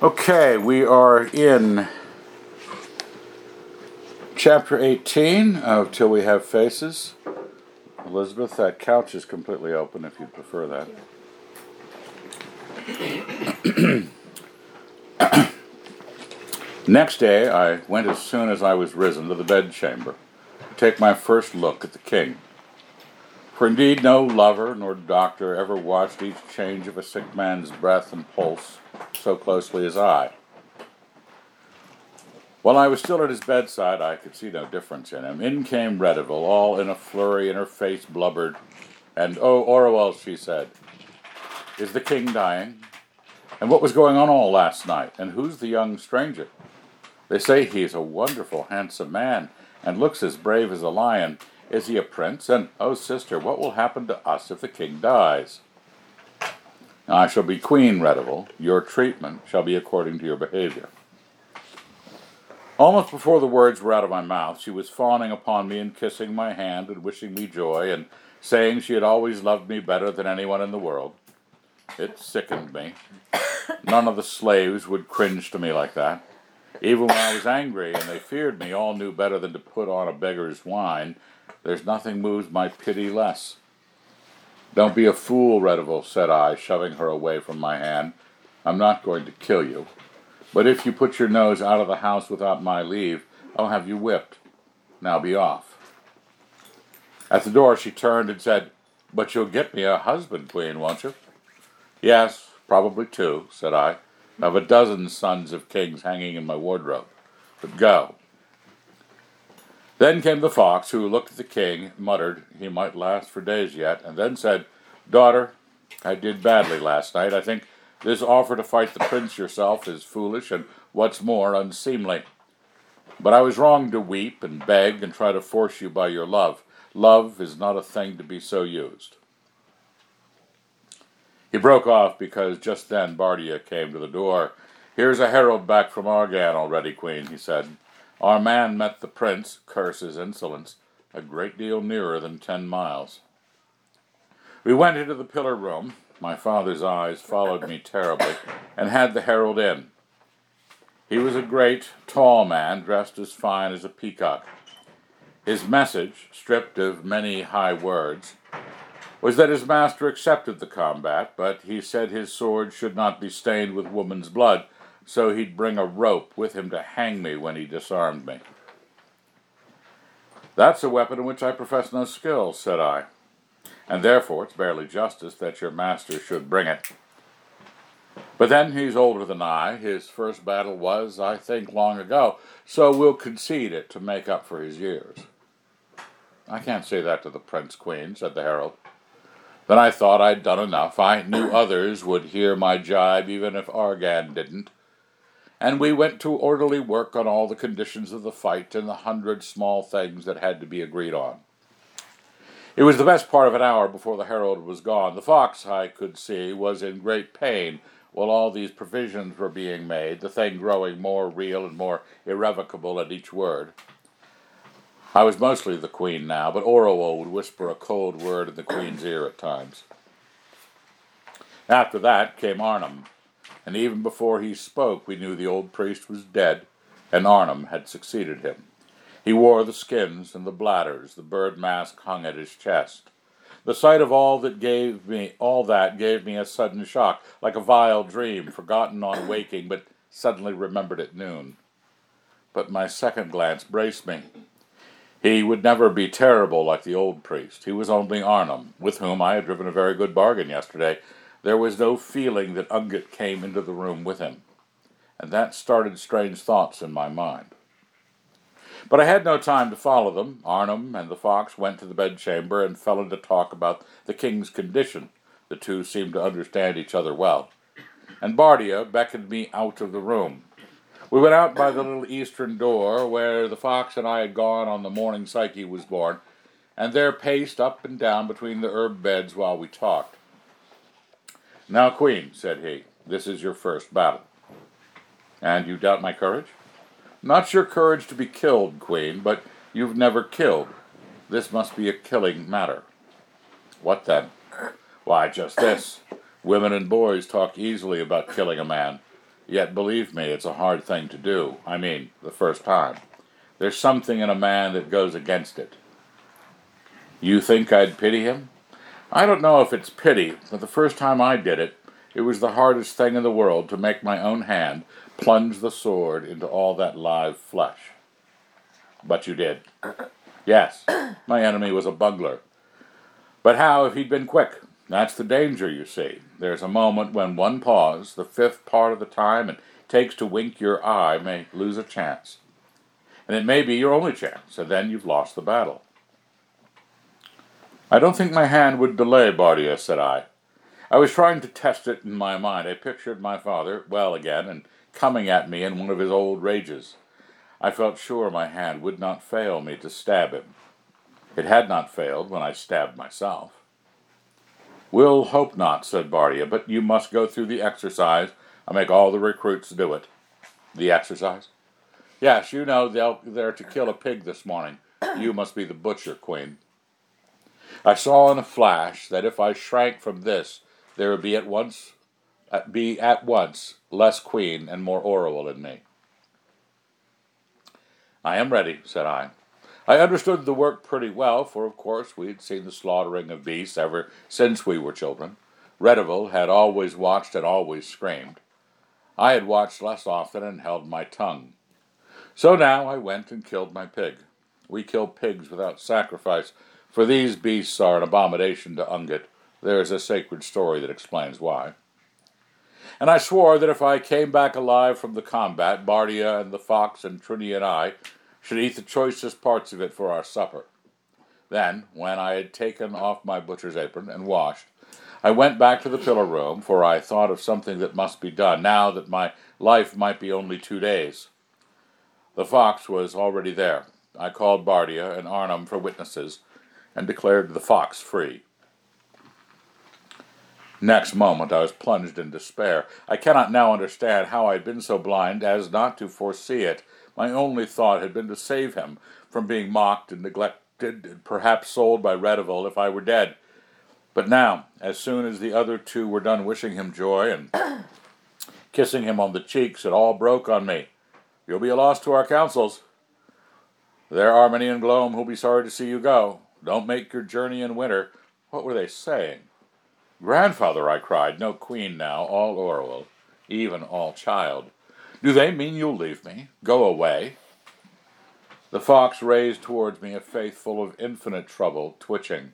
Okay, we are in chapter 18 of Till We Have Faces. Elizabeth, that couch is completely open if you'd prefer that. Next day, I went as soon as I was risen to the bedchamber to take my first look at the king. For indeed, no lover nor doctor ever watched each change of a sick man's breath and pulse so closely as I. While I was still at his bedside, I could see no difference in him. In came Redival, all in a flurry, and her face blubbered. And, oh, Orual, she said, is the king dying? And what was going on all last night? And who's the young stranger? They say he is a wonderful, handsome man, and looks as brave as a lion. Is he a prince? And, oh, sister, what will happen to us if the king dies? I shall be queen, Redival. Your treatment shall be according to your behavior. Almost before the words were out of my mouth, she was fawning upon me and kissing my hand and wishing me joy and saying she had always loved me better than anyone in the world. It sickened me. None of the slaves would cringe to me like that. Even when I was angry and they feared me, all knew better than to put on a beggar's whine there's nothing moves my pity less. Don't be a fool, Redival, said I, shoving her away from my hand. I'm not going to kill you. But if you put your nose out of the house without my leave, I'll have you whipped. Now be off. At the door she turned and said, But you'll get me a husband, Queen, won't you? Yes, probably two, said I. I've a dozen sons of kings hanging in my wardrobe. But go. Then came the fox, who looked at the king, muttered he might last for days yet, and then said, Daughter, I did badly last night. I think this offer to fight the prince yourself is foolish, and what's more, unseemly. But I was wrong to weep and beg and try to force you by your love. Love is not a thing to be so used. He broke off because just then Bardia came to the door. Here's a herald back from Argan already, Queen, he said. Our man met the prince, curse his insolence, a great deal nearer than ten miles. We went into the pillar room. My father's eyes followed me terribly, and had the herald in. He was a great, tall man, dressed as fine as a peacock. His message, stripped of many high words, was that his master accepted the combat, but he said his sword should not be stained with woman's blood, so he'd bring a rope with him to hang me when he disarmed me. That's a weapon in which I profess no skill, said I, and therefore it's barely justice that your master should bring it. But then he's older than I. His first battle was, I think, long ago, so we'll concede it to make up for his years. I can't say that to the Prince Queen, said the herald. Then I thought I'd done enough. I knew others would hear my jibe even if Argan didn't and we went to orderly work on all the conditions of the fight and the hundred small things that had to be agreed on. It was the best part of an hour before the herald was gone. The fox, I could see, was in great pain while all these provisions were being made, the thing growing more real and more irrevocable at each word. I was mostly the queen now, but Orual would whisper a cold word in the queen's ear at times. After that came Arnom, and even before he spoke, we knew the old priest was dead, and Arnom had succeeded him. He wore the skins and the bladders, the bird mask hung at his chest. The sight of all that gave me all that gave me a sudden shock, like a vile dream, forgotten on waking, but suddenly remembered at noon. But my second glance braced me. He would never be terrible like the old priest. He was only Arnom, with whom I had driven a very good bargain yesterday, there was no feeling that Ungit came into the room with him, and that started strange thoughts in my mind. But I had no time to follow them. Arnom and the fox went to the bedchamber and fell into talk about the king's condition. The two seemed to understand each other well. And Bardia beckoned me out of the room. We went out by the little eastern door where the fox and I had gone on the morning Psyche was born, and there paced up and down between the herb beds while we talked. Now, Queen, said he, this is your first battle. And you doubt my courage? Not your courage to be killed, Queen, but you've never killed. This must be a killing matter. What then? Why, just this. Women and boys talk easily about killing a man. Yet believe me, it's a hard thing to do. I mean, the first time. There's something in a man that goes against it. You think I'd pity him? I don't know if it's pity, but the first time I did it, it was the hardest thing in the world to make my own hand plunge the sword into all that live flesh. But you did. Yes, my enemy was a bungler. But how if he'd been quick? That's the danger, you see. There's a moment when one pause, the fifth part of the time it takes to wink your eye, may lose a chance. And it may be your only chance, and then you've lost the battle. I don't think my hand would delay, Bardia, said I. I was trying to test it in my mind. I pictured my father, well again, and coming at me in one of his old rages. I felt sure my hand would not fail me to stab him. It had not failed when I stabbed myself. We'll hope not, said Bardia, but you must go through the exercise. I make all the recruits do it. The exercise? Yes, you know they're to kill a pig this morning. You must be the butcher, Queen. I saw in a flash that if I shrank from this, there would be at once uh, be at once less Queen and more Orual in me. I am ready, said I. I understood the work pretty well, for of course we had seen the slaughtering of beasts ever since we were children. Redival had always watched and always screamed. I had watched less often and held my tongue. So now I went and killed my pig. We kill pigs without sacrifice, for these beasts are an abomination to Ungit. There is a sacred story that explains why. And I swore that if I came back alive from the combat, Bardia and the fox and Trini and I should eat the choicest parts of it for our supper. Then, when I had taken off my butcher's apron and washed, I went back to the pillar room, for I thought of something that must be done, now that my life might be only two days. The fox was already there. I called Bardia and Arnom for witnesses, and declared the fox free. Next moment I was plunged in despair. I cannot now understand how I had been so blind as not to foresee it. My only thought had been to save him from being mocked and neglected, and perhaps sold by Redival if I were dead. But now, as soon as the other two were done wishing him joy and kissing him on the cheeks, it all broke on me. You'll be a loss to our councils. There are many in Glome who'll be sorry to see you go. Don't make your journey in winter. What were they saying? Grandfather, I cried, no queen now, all Orual, even all child. Do they mean you'll leave me? Go away? The fox raised towards me a face full of infinite trouble, twitching.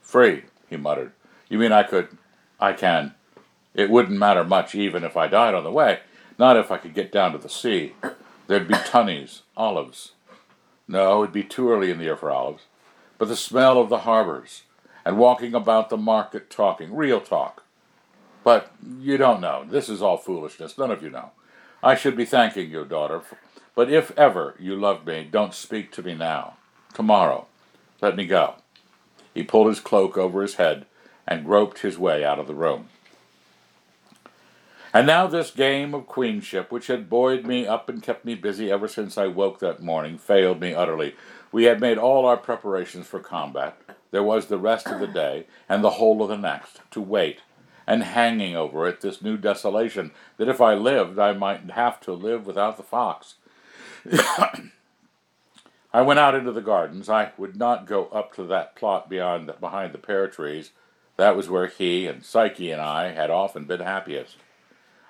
Free, he muttered. You mean I could. I can. It wouldn't matter much even if I died on the way, not if I could get down to the sea. There'd be tunnies, olives. No, it'd be too early in the year for olives. But the smell of the harbors, and walking about the market talking, real talk. But you don't know. This is all foolishness. None of you know. I should be thanking you, daughter. But if ever you love me, don't speak to me now. Tomorrow. Let me go. He pulled his cloak over his head and groped his way out of the room. And now this game of queenship, which had buoyed me up and kept me busy ever since I woke that morning, failed me utterly. We had made all our preparations for combat. There was the rest of the day, and the whole of the next, to wait, and hanging over it this new desolation, that if I lived I might have to live without the fox. I went out into the gardens. I would not go up to that plot beyond behind the pear trees. That was where he and Psyche and I had often been happiest.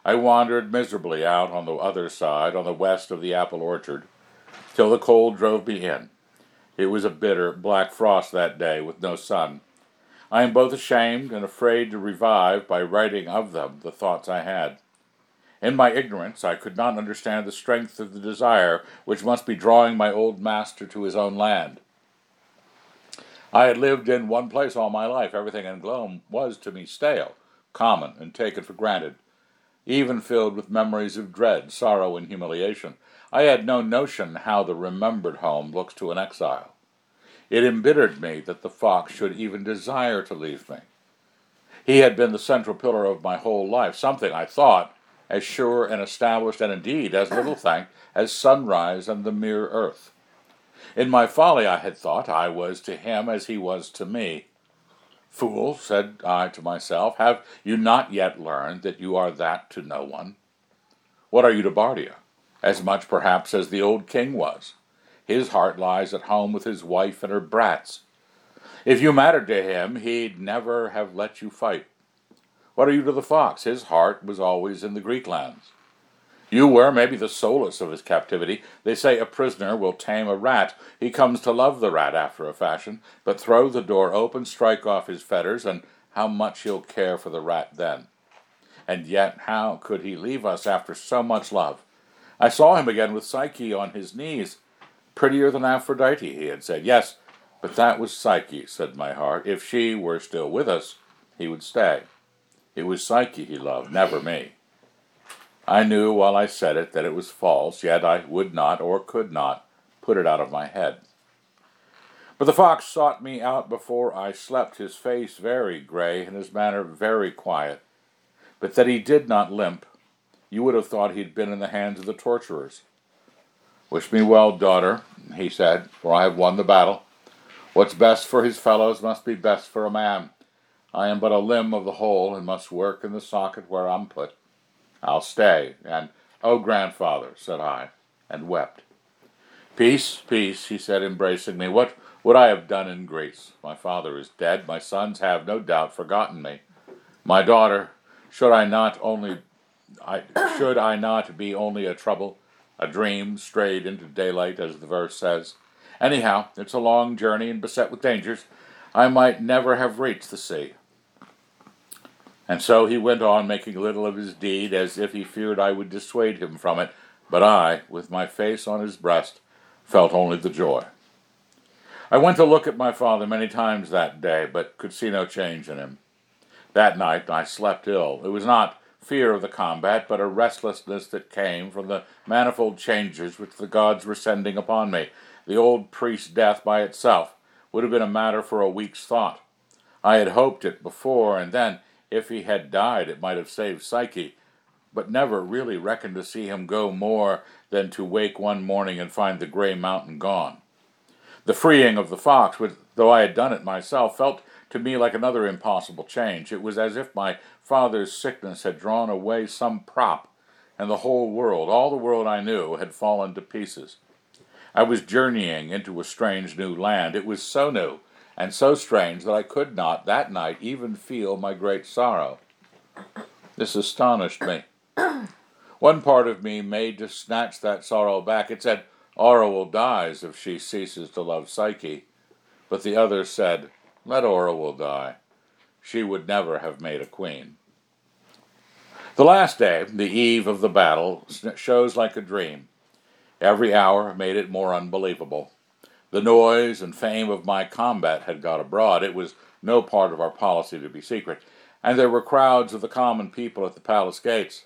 I wandered miserably out on the other side, on the west of the apple orchard, till the cold drove me in. It was a bitter, black frost that day, with no sun. I am both ashamed and afraid to revive by writing of them the thoughts I had. In my ignorance, I could not understand the strength of the desire which must be drawing my old master to his own land. I had lived in one place all my life. Everything in Glome was to me stale, common, and taken for granted, even filled with memories of dread, sorrow, and humiliation. I had no notion how the remembered home looks to an exile. It embittered me that the fox should even desire to leave me. He had been the central pillar of my whole life, something, I thought, as sure and established, and indeed as little thanked, as sunrise and the mere earth. In my folly, I had thought I was to him as he was to me. Fool, said I to myself, have you not yet learned that you are that to no one? What are you to Bardia? As much, perhaps, as the old king was. His heart lies at home with his wife and her brats. If you mattered to him, he'd never have let you fight. What are you to the fox? His heart was always in the Greek lands. You were maybe the solace of his captivity. They say a prisoner will tame a rat. He comes to love the rat after a fashion, but throw the door open, strike off his fetters, and how much he'll care for the rat then. And yet, how could he leave us after so much love? I saw him again with Psyche on his knees. Prettier than Aphrodite, he had said. Yes, but that was Psyche, said my heart. If she were still with us, he would stay. It was Psyche he loved, never me. I knew while I said it that it was false, yet I would not or could not put it out of my head. But the fox sought me out before I slept, his face very gray and his manner very quiet. But that he did not limp, you would have thought he had been in the hands of the torturers. Wish me well, daughter, he said, for I have won the battle. What's best for his fellows must be best for a man. I am but a limb of the whole, and must work in the socket where I'm put. I'll stay. And, oh, grandfather, said I, and wept. Peace, peace, he said, embracing me. What would I have done in Greece? My father is dead. My sons have, no doubt, forgotten me. My daughter, should I not only, I, should I not be only a trouble, a dream strayed into daylight, as the verse says? Anyhow, it's a long journey and beset with dangers. I might never have reached the sea. And so he went on making little of his deed, as if he feared I would dissuade him from it, but I, with my face on his breast, felt only the joy. I went to look at my father many times that day, but could see no change in him. That night I slept ill. It was not fear of the combat, but a restlessness that came from the manifold changes which the gods were sending upon me. The old priest's death by itself would have been a matter for a week's thought. I had hoped it before, and then if he had died, it might have saved Psyche, but never really reckoned to see him go more than to wake one morning and find the gray mountain gone. The freeing of the fox, which, though I had done it myself, felt to me like another impossible change. It was as if my father's sickness had drawn away some prop, and the whole world, all the world I knew, had fallen to pieces. I was journeying into a strange new land. It was so new and so strange that I could not that night even feel my great sorrow. This astonished me. One part of me made to snatch that sorrow back. It said, Orual dies if she ceases to love Psyche. But the other said, Let will die. She would never have made a queen. The last day, the eve of the battle, shows like a dream. Every hour made it more unbelievable. The noise and fame of my combat had got abroad. It was no part of our policy to be secret, and there were crowds of the common people at the palace gates.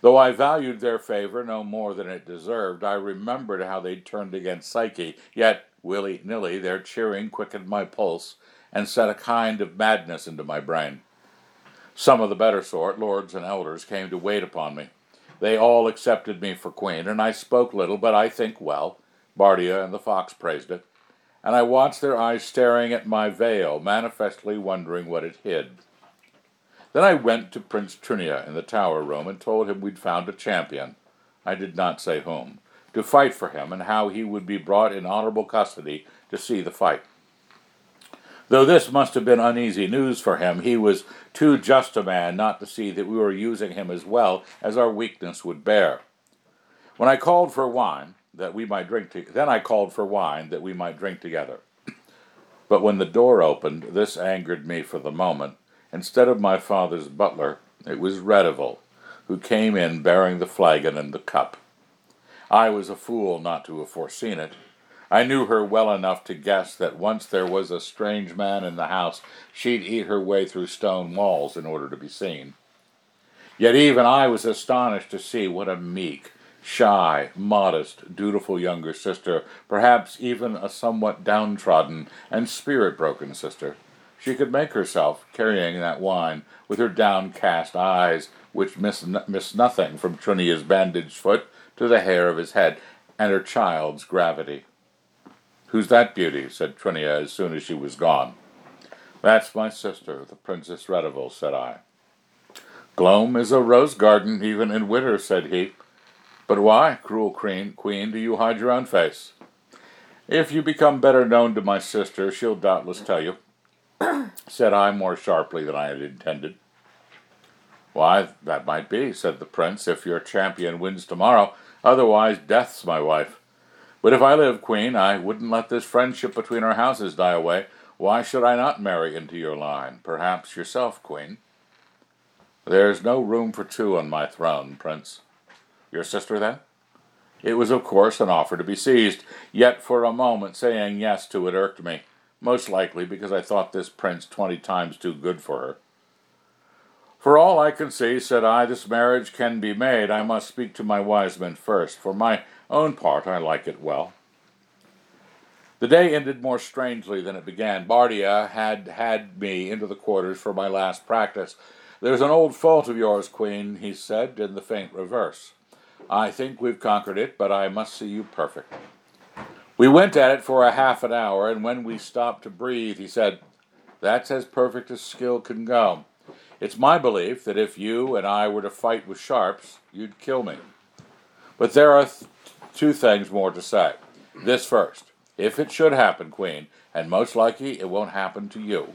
Though I valued their favor no more than it deserved, I remembered how they'd turned against Psyche, yet, willy nilly, their cheering quickened my pulse and set a kind of madness into my brain. Some of the better sort, lords and elders, came to wait upon me. They all accepted me for queen, and I spoke little, but I think well, Bardia and the fox praised it, and I watched their eyes staring at my veil, manifestly wondering what it hid. Then I went to Prince Trunia in the tower room and told him we'd found a champion, I did not say whom, to fight for him and how he would be brought in honorable custody to see the fight. Though this must have been uneasy news for him, he was too just a man not to see that we were using him as well as our weakness would bear. When I called for wine, that we might drink to- then I called for wine that we might drink together. but when the door opened, this angered me for the moment. Instead of my father's butler, it was Redival, who came in bearing the flagon and the cup. I was a fool not to have foreseen it. I knew her well enough to guess that once there was a strange man in the house, she'd eat her way through stone walls in order to be seen. Yet even I was astonished to see what a meek, shy, modest, dutiful younger sister, perhaps even a somewhat downtrodden and spirit broken sister. She could make herself, carrying that wine, with her downcast eyes, which missed, miss nothing from Trunia's bandaged foot to the hair of his head, and her child's gravity. Who's that beauty? said Trunia as soon as she was gone. That's my sister, the Princess Redival, said I. Glome is a rose garden even in winter, said he. But why, cruel queen, queen, do you hide your own face? If you become better known to my sister, she'll doubtless tell you, said I more sharply than I had intended. Why, that might be, said the prince, if your champion wins tomorrow. Otherwise, death's my wife. But if I live, queen, I wouldn't let this friendship between our houses die away. Why should I not marry into your line? Perhaps yourself, queen. There's no room for two on my throne, prince. Your sister, then? It was, of course, an offer to be seized, yet for a moment saying yes to it irked me, most likely because I thought this prince twenty times too good for her. For all I can see, said I, this marriage can be made. I must speak to my wise men first. For my own part, I like it well. The day ended more strangely than it began. Bardia had had me into the quarters for my last practice. There's an old fault of yours, Queen, he said, in the faint reverse. I think we've conquered it, but I must see you perfect. We went at it for a half an hour, and when we stopped to breathe, he said, That's as perfect as skill can go. It's my belief that if you and I were to fight with sharps, you'd kill me. But there are th- two things more to say. This first. If it should happen, Queen, and most likely it won't happen to you,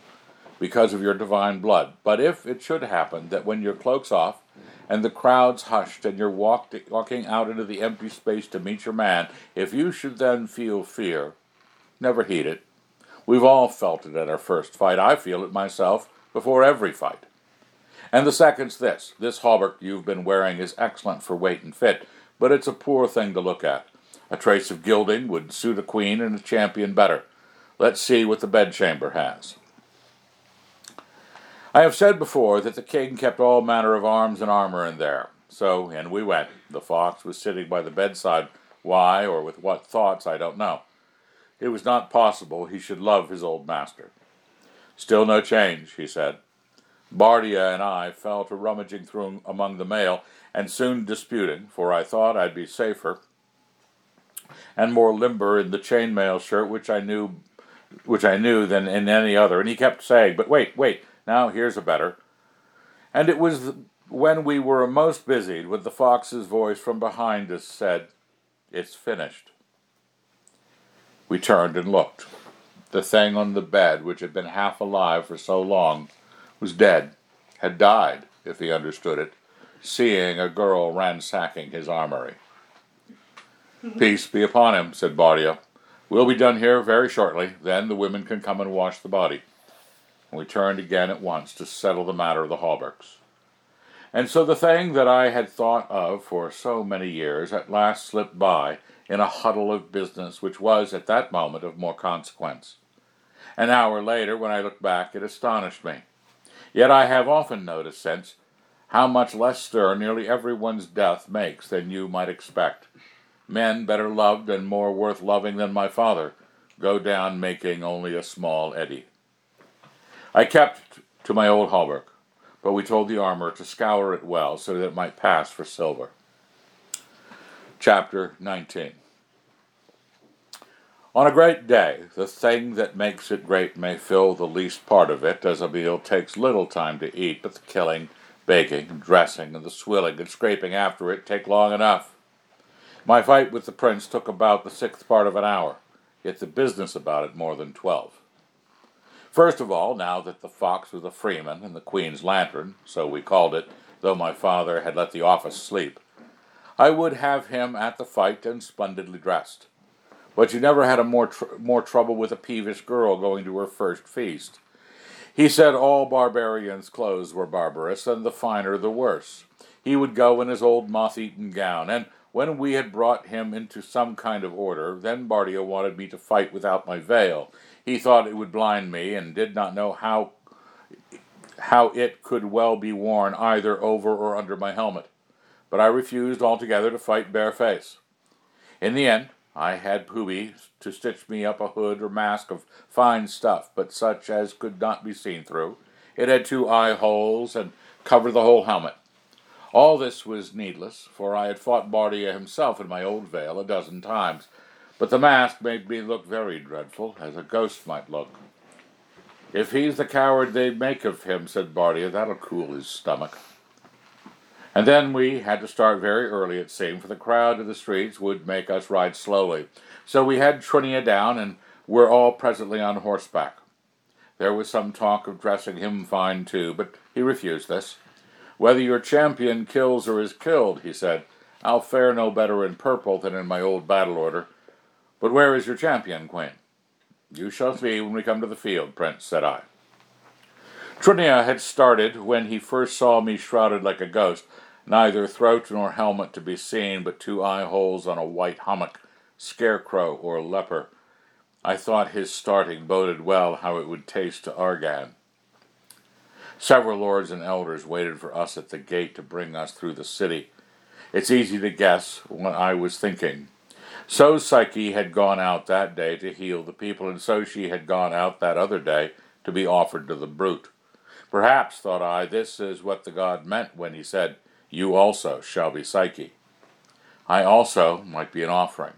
because of your divine blood, but if it should happen that when your cloak's off, and the crowd's hushed, and you're walked, walking out into the empty space to meet your man, if you should then feel fear, never heed it. We've all felt it at our first fight. I feel it myself before every fight. And the second's this this hauberk you've been wearing is excellent for weight and fit, but it's a poor thing to look at. A trace of gilding would suit a queen and a champion better. Let's see what the bedchamber has. I have said before that the king kept all manner of arms and armor in there. So in we went. The fox was sitting by the bedside. Why, or with what thoughts, I don't know. It was not possible he should love his old master. Still no change, he said. Bardia and I fell to rummaging through among the mail, and soon disputing, for I thought I'd be safer and more limber in the chainmail shirt which I knew which I knew than in any other. And he kept saying, But wait, wait, now here's a better. And it was when we were most busied when the fox's voice from behind us said, It's finished. We turned and looked. The thing on the bed, which had been half alive for so long, was dead, had died, if he understood it, seeing a girl ransacking his armory. Peace be upon him, said Bardia. We'll be done here very shortly, then the women can come and wash the body. And we turned again at once to settle the matter of the hauberks. And so the thing that I had thought of for so many years at last slipped by in a huddle of business which was at that moment of more consequence. An hour later, when I looked back, it astonished me. Yet I have often noticed since how much less stir nearly everyone's death makes than you might expect. Men better loved and more worth loving than my father go down making only a small eddy. I kept to my old hauberk, but we told the armor to scour it well so that it might pass for silver. Chapter 19 on a great day, the thing that makes it great may fill the least part of it, as a meal takes little time to eat, but the killing, baking, dressing, and the swilling and scraping after it take long enough. My fight with the prince took about the sixth part of an hour, yet the business about it more than twelve. First of all, now that the fox was a freeman and the queen's lantern, so we called it, though my father had let the office sleep, I would have him at the fight and splendidly dressed. But you never had a more tr- more trouble with a peevish girl going to her first feast. He said all barbarians' clothes were barbarous, and the finer the worse. He would go in his old moth-eaten gown, and when we had brought him into some kind of order, then Bardia wanted me to fight without my veil. He thought it would blind me, and did not know how how it could well be worn either over or under my helmet. But I refused altogether to fight bareface. In the end, I had Poobi to stitch me up a hood or mask of fine stuff, but such as could not be seen through. It had two eye holes and covered the whole helmet. All this was needless, for I had fought Bardia himself in my old veil a dozen times, but the mask made me look very dreadful, as a ghost might look. If he's the coward they make of him, said Bardia, that'll cool his stomach. And then we had to start very early, it seemed, for the crowd of the streets would make us ride slowly. So we had Trunia down, and were all presently on horseback. There was some talk of dressing him fine too, but he refused this. Whether your champion kills or is killed, he said, I'll fare no better in purple than in my old battle order. But where is your champion, Queen? You shall see when we come to the field, Prince, said I. Trunia had started when he first saw me shrouded like a ghost, neither throat nor helmet to be seen, but two eye holes on a white hummock, scarecrow or leper. I thought his starting boded well how it would taste to Argan. Several lords and elders waited for us at the gate to bring us through the city. It's easy to guess what I was thinking. So Psyche had gone out that day to heal the people, and so she had gone out that other day to be offered to the brute. Perhaps, thought I, this is what the god meant when he said, You also shall be Psyche. I also might be an offering.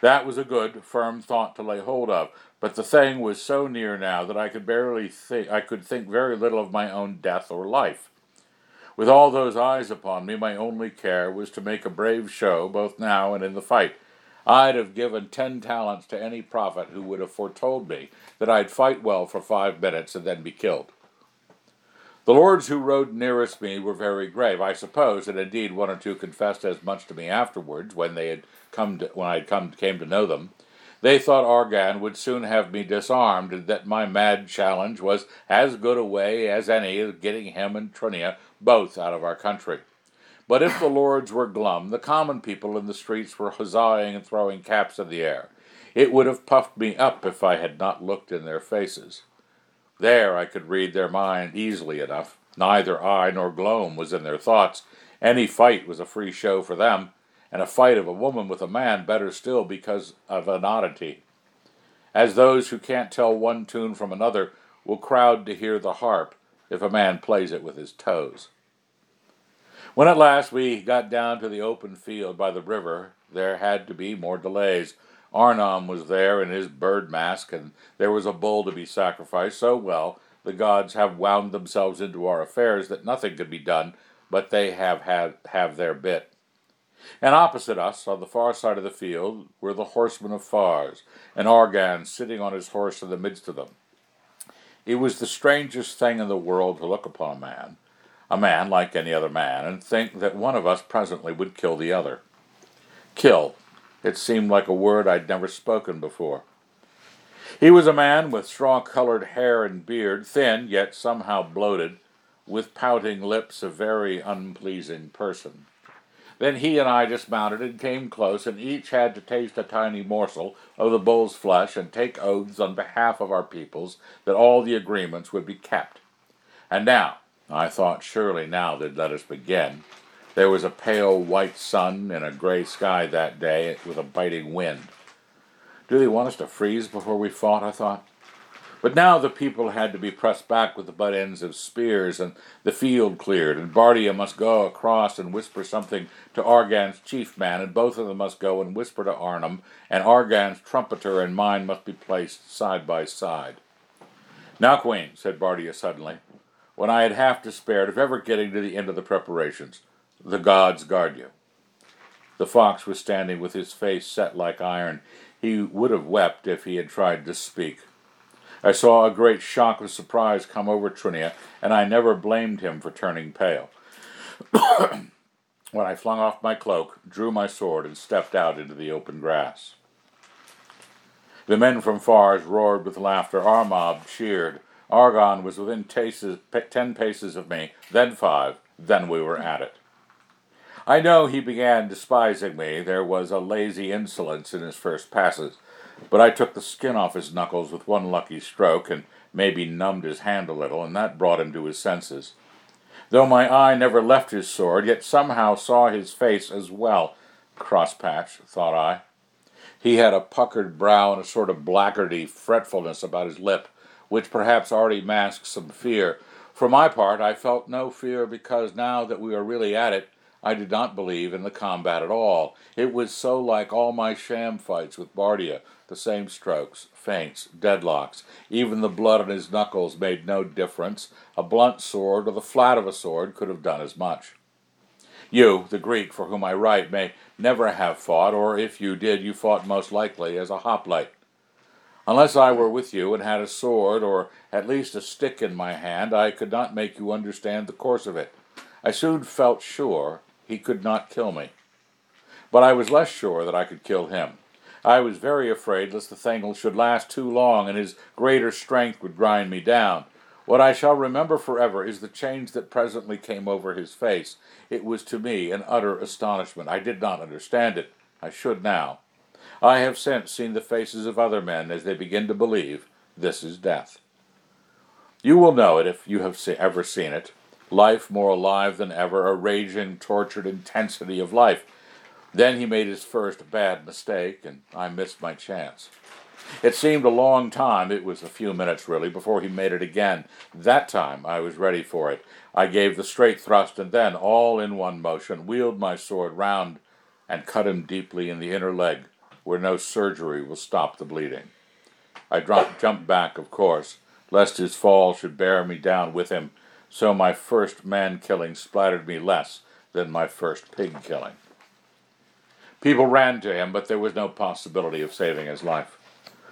That was a good, firm thought to lay hold of, but the thing was so near now that I could barely think I could think very little of my own death or life. With all those eyes upon me, my only care was to make a brave show, both now and in the fight. I'd have given ten talents to any prophet who would have foretold me that I'd fight well for five minutes and then be killed. The lords who rode nearest me were very grave, I suppose, and indeed one or two confessed as much to me afterwards when they had come to, when I had come came to know them. They thought Argan would soon have me disarmed, and that my mad challenge was as good a way as any of getting him and Trunia both out of our country. But if the lords were glum, the common people in the streets were huzzaing and throwing caps in the air. It would have puffed me up if I had not looked in their faces. There I could read their mind easily enough. Neither I nor Glome was in their thoughts. Any fight was a free show for them, and a fight of a woman with a man better still because of an oddity. As those who can't tell one tune from another will crowd to hear the harp if a man plays it with his toes. When at last we got down to the open field by the river, there had to be more delays. Arnom was there in his bird mask, and there was a bull to be sacrificed. So well, the gods have wound themselves into our affairs that nothing could be done but they have had have their bit. And opposite us, on the far side of the field, were the horsemen of Phars, and Argan sitting on his horse in the midst of them. It was the strangest thing in the world to look upon a man, a man like any other man, and think that one of us presently would kill the other. Kill. It seemed like a word I'd never spoken before. He was a man with straw colored hair and beard, thin, yet somehow bloated, with pouting lips, a very unpleasing person. Then he and I dismounted and came close, and each had to taste a tiny morsel of the bull's flesh and take oaths on behalf of our peoples that all the agreements would be kept. And now, I thought surely now they'd let us begin. There was a pale white sun and a gray sky that day with a biting wind. Do they want us to freeze before we fought? I thought. But now the people had to be pressed back with the butt ends of spears, and the field cleared, and Bardia must go across and whisper something to Argan's chief man, and both of them must go and whisper to Arnom, and Argan's trumpeter and mine must be placed side by side. Now, Queen, said Bardia suddenly, when I had half despaired of ever getting to the end of the preparations, the gods guard you. The fox was standing with his face set like iron. He would have wept if he had tried to speak. I saw a great shock of surprise come over Trunia, and I never blamed him for turning pale. when I flung off my cloak, drew my sword, and stepped out into the open grass. The men from Phars roared with laughter. Our mob cheered. Argan was within ten paces of me, then five, then we were at it. I know he began despising me. There was a lazy insolence in his first passes but I took the skin off his knuckles with one lucky stroke, and maybe numbed his hand a little, and that brought him to his senses. Though my eye never left his sword, yet somehow saw his face as well. Crosspatch, thought I. He had a puckered brow and a sort of blackguardy fretfulness about his lip, which perhaps already masked some fear. For my part, I felt no fear because now that we were really at it, I did not believe in the combat at all. It was so like all my sham fights with Bardia, the same strokes, feints, deadlocks. Even the blood on his knuckles made no difference. A blunt sword or the flat of a sword could have done as much. You, the Greek for whom I write, may never have fought, or if you did, you fought most likely as a hoplite. Unless I were with you and had a sword or at least a stick in my hand, I could not make you understand the course of it. I soon felt sure he could not kill me. But I was less sure that I could kill him. I was very afraid lest the thing should last too long and his greater strength would grind me down. What I shall remember forever is the change that presently came over his face. It was to me an utter astonishment. I did not understand it. I should now. I have since seen the faces of other men as they begin to believe this is death. You will know it if you have see, ever seen it. Life more alive than ever, a raging, tortured intensity of life. Then he made his first bad mistake, and I missed my chance. It seemed a long time, it was a few minutes really, before he made it again. That time I was ready for it. I gave the straight thrust, and then, all in one motion, wheeled my sword round and cut him deeply in the inner leg, where no surgery will stop the bleeding. I dropped, jumped back, of course, lest his fall should bear me down with him, so my first man killing splattered me less than my first pig killing. People ran to him, but there was no possibility of saving his life.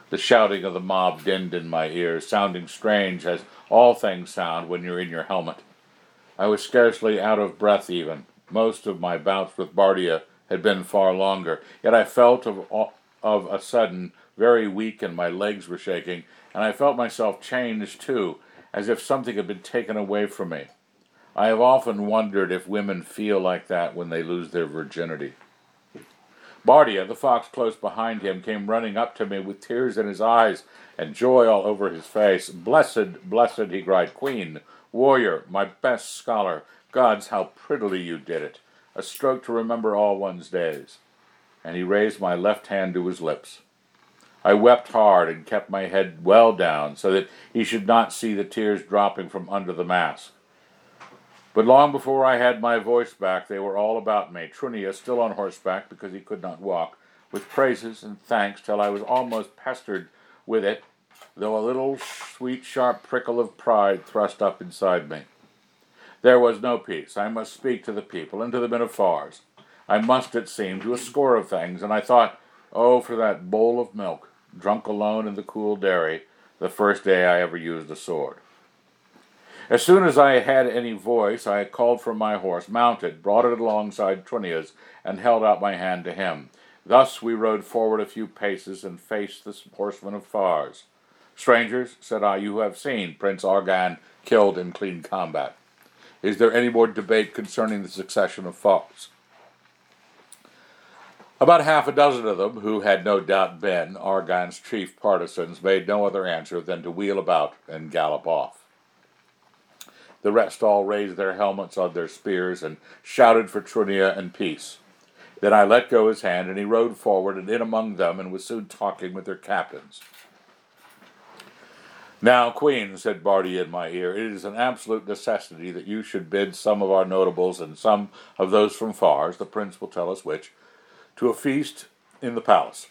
The shouting of the mob dinned in my ears, sounding strange as all things sound when you're in your helmet. I was scarcely out of breath even. Most of my bouts with Bardia had been far longer, yet I felt of, of a sudden very weak and my legs were shaking, and I felt myself changed too, as if something had been taken away from me. I have often wondered if women feel like that when they lose their virginity. Bardia, the fox close behind him, came running up to me with tears in his eyes and joy all over his face. Blessed, blessed, he cried, Queen, warrior, my best scholar, gods, how prettily you did it. A stroke to remember all one's days. And he raised my left hand to his lips. I wept hard and kept my head well down so that he should not see the tears dropping from under the mask. But long before I had my voice back, they were all about me, Trunia still on horseback because he could not walk, with praises and thanks till I was almost pestered with it, though a little sweet sharp prickle of pride thrust up inside me. There was no peace. I must speak to the people and to the men of Phars. I must, it seemed, do a score of things, and I thought, oh, for that bowl of milk, drunk alone in the cool dairy, the first day I ever used a sword. As soon as I had any voice, I called for my horse, mounted, brought it alongside Trunia's, and held out my hand to him. Thus we rode forward a few paces and faced the horsemen of Phars. Strangers, said I, you have seen Prince Argan killed in clean combat. Is there any more debate concerning the succession of Phars? About half a dozen of them, who had no doubt been Argan's chief partisans, made no other answer than to wheel about and gallop off. The rest all raised their helmets on their spears and shouted for Trunia and peace. Then I let go his hand, and he rode forward and in among them, and was soon talking with their captains. Now, Queen, said Bardia in my ear, it is an absolute necessity that you should bid some of our notables and some of those from Phars, the prince will tell us which, to a feast in the palace.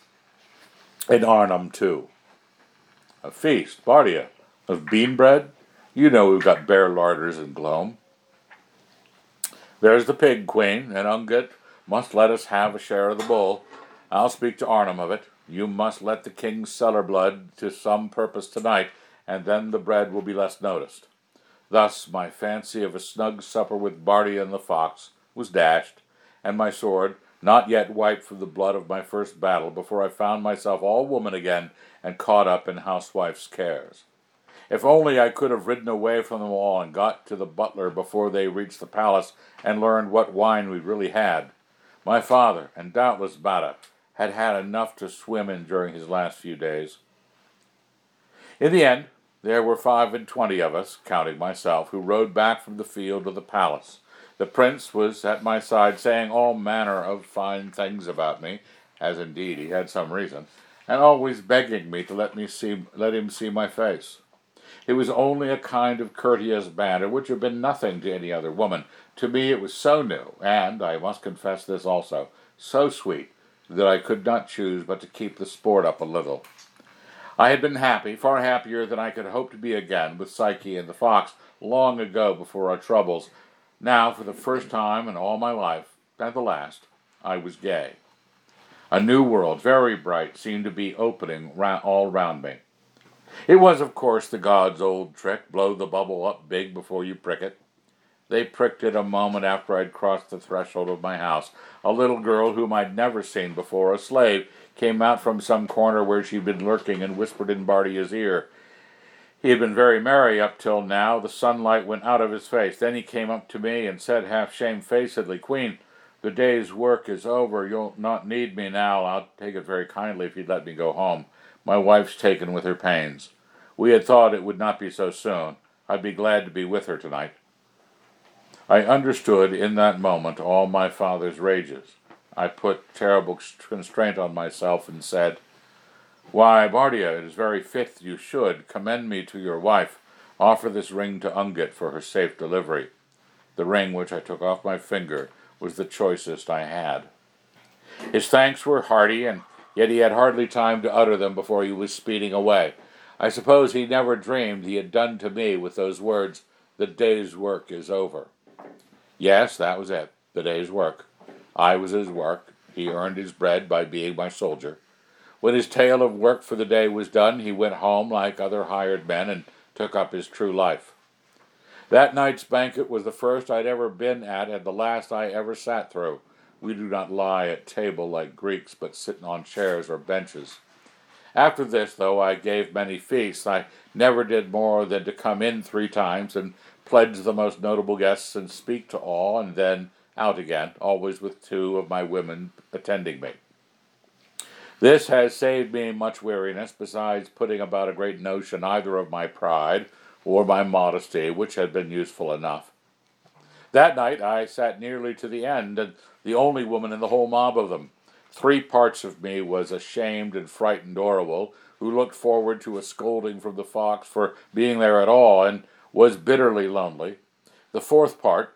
In Arnom, too. A feast, Bardia, of bean bread, you know we've got bear larders in Glome. There's the pig, Queen, and Ungit must let us have a share of the bull. I'll speak to Arnom of it. You must let the king's cellar blood to some purpose tonight, and then the bread will be less noticed. Thus my fancy of a snug supper with Bardia and the fox was dashed, and my sword, not yet wiped from the blood of my first battle, before I found myself all woman again and caught up in housewife's cares. If only I could have ridden away from them all and got to the butler before they reached the palace and learned what wine we really had. My father, and doubtless Bardia, had had enough to swim in during his last few days. In the end, there were five and twenty of us, counting myself, who rode back from the field to the palace. The prince was at my side, saying all manner of fine things about me, as indeed he had some reason, and always begging me to let me see, let him see my face. It was only a kind of courteous banter which have been nothing to any other woman. To me it was so new, and, I must confess this also, so sweet, that I could not choose but to keep the sport up a little. I had been happy, far happier than I could hope to be again, with Psyche and the fox long ago before our troubles, Now, for the first time in all my life, and the last, I was gay. A new world, very bright, seemed to be opening all round me. It was, of course, the gods' old trick blow the bubble up big before you prick it. They pricked it a moment after I'd crossed the threshold of my house. A little girl whom I'd never seen before, a slave, came out from some corner where she'd been lurking and whispered in Bardia's ear. He had been very merry up till now. The sunlight went out of his face. Then he came up to me and said half shamefacedly, Queen, the day's work is over. You'll not need me now. I'll take it very kindly if you'd let me go home. My wife's taken with her pains. We had thought it would not be so soon. I'd be glad to be with her tonight. I understood in that moment all my father's rages. I put terrible constraint on myself and said, Why, Bardia, it is very fit you should. Commend me to your wife. Offer this ring to Ungit for her safe delivery. The ring which I took off my finger was the choicest I had. His thanks were hearty, and yet he had hardly time to utter them before he was speeding away. I suppose he never dreamed he had done to me with those words, The day's work is over. Yes, that was it. The day's work. I was his work. He earned his bread by being my soldier. When his tale of work for the day was done, he went home like other hired men and took up his true life. That night's banquet was the first I'd ever been at and the last I ever sat through. We do not lie at table like Greeks, but sit on chairs or benches. After this, though I gave many feasts, I never did more than to come in three times and pledge the most notable guests and speak to all, and then out again, always with two of my women attending me. This has saved me much weariness, besides putting about a great notion either of my pride or my modesty, which had been useful enough. That night I sat nearly to the end, and the only woman in the whole mob of them. Three parts of me was ashamed and frightened Orual, who looked forward to a scolding from the fox for being there at all, and was bitterly lonely. The fourth part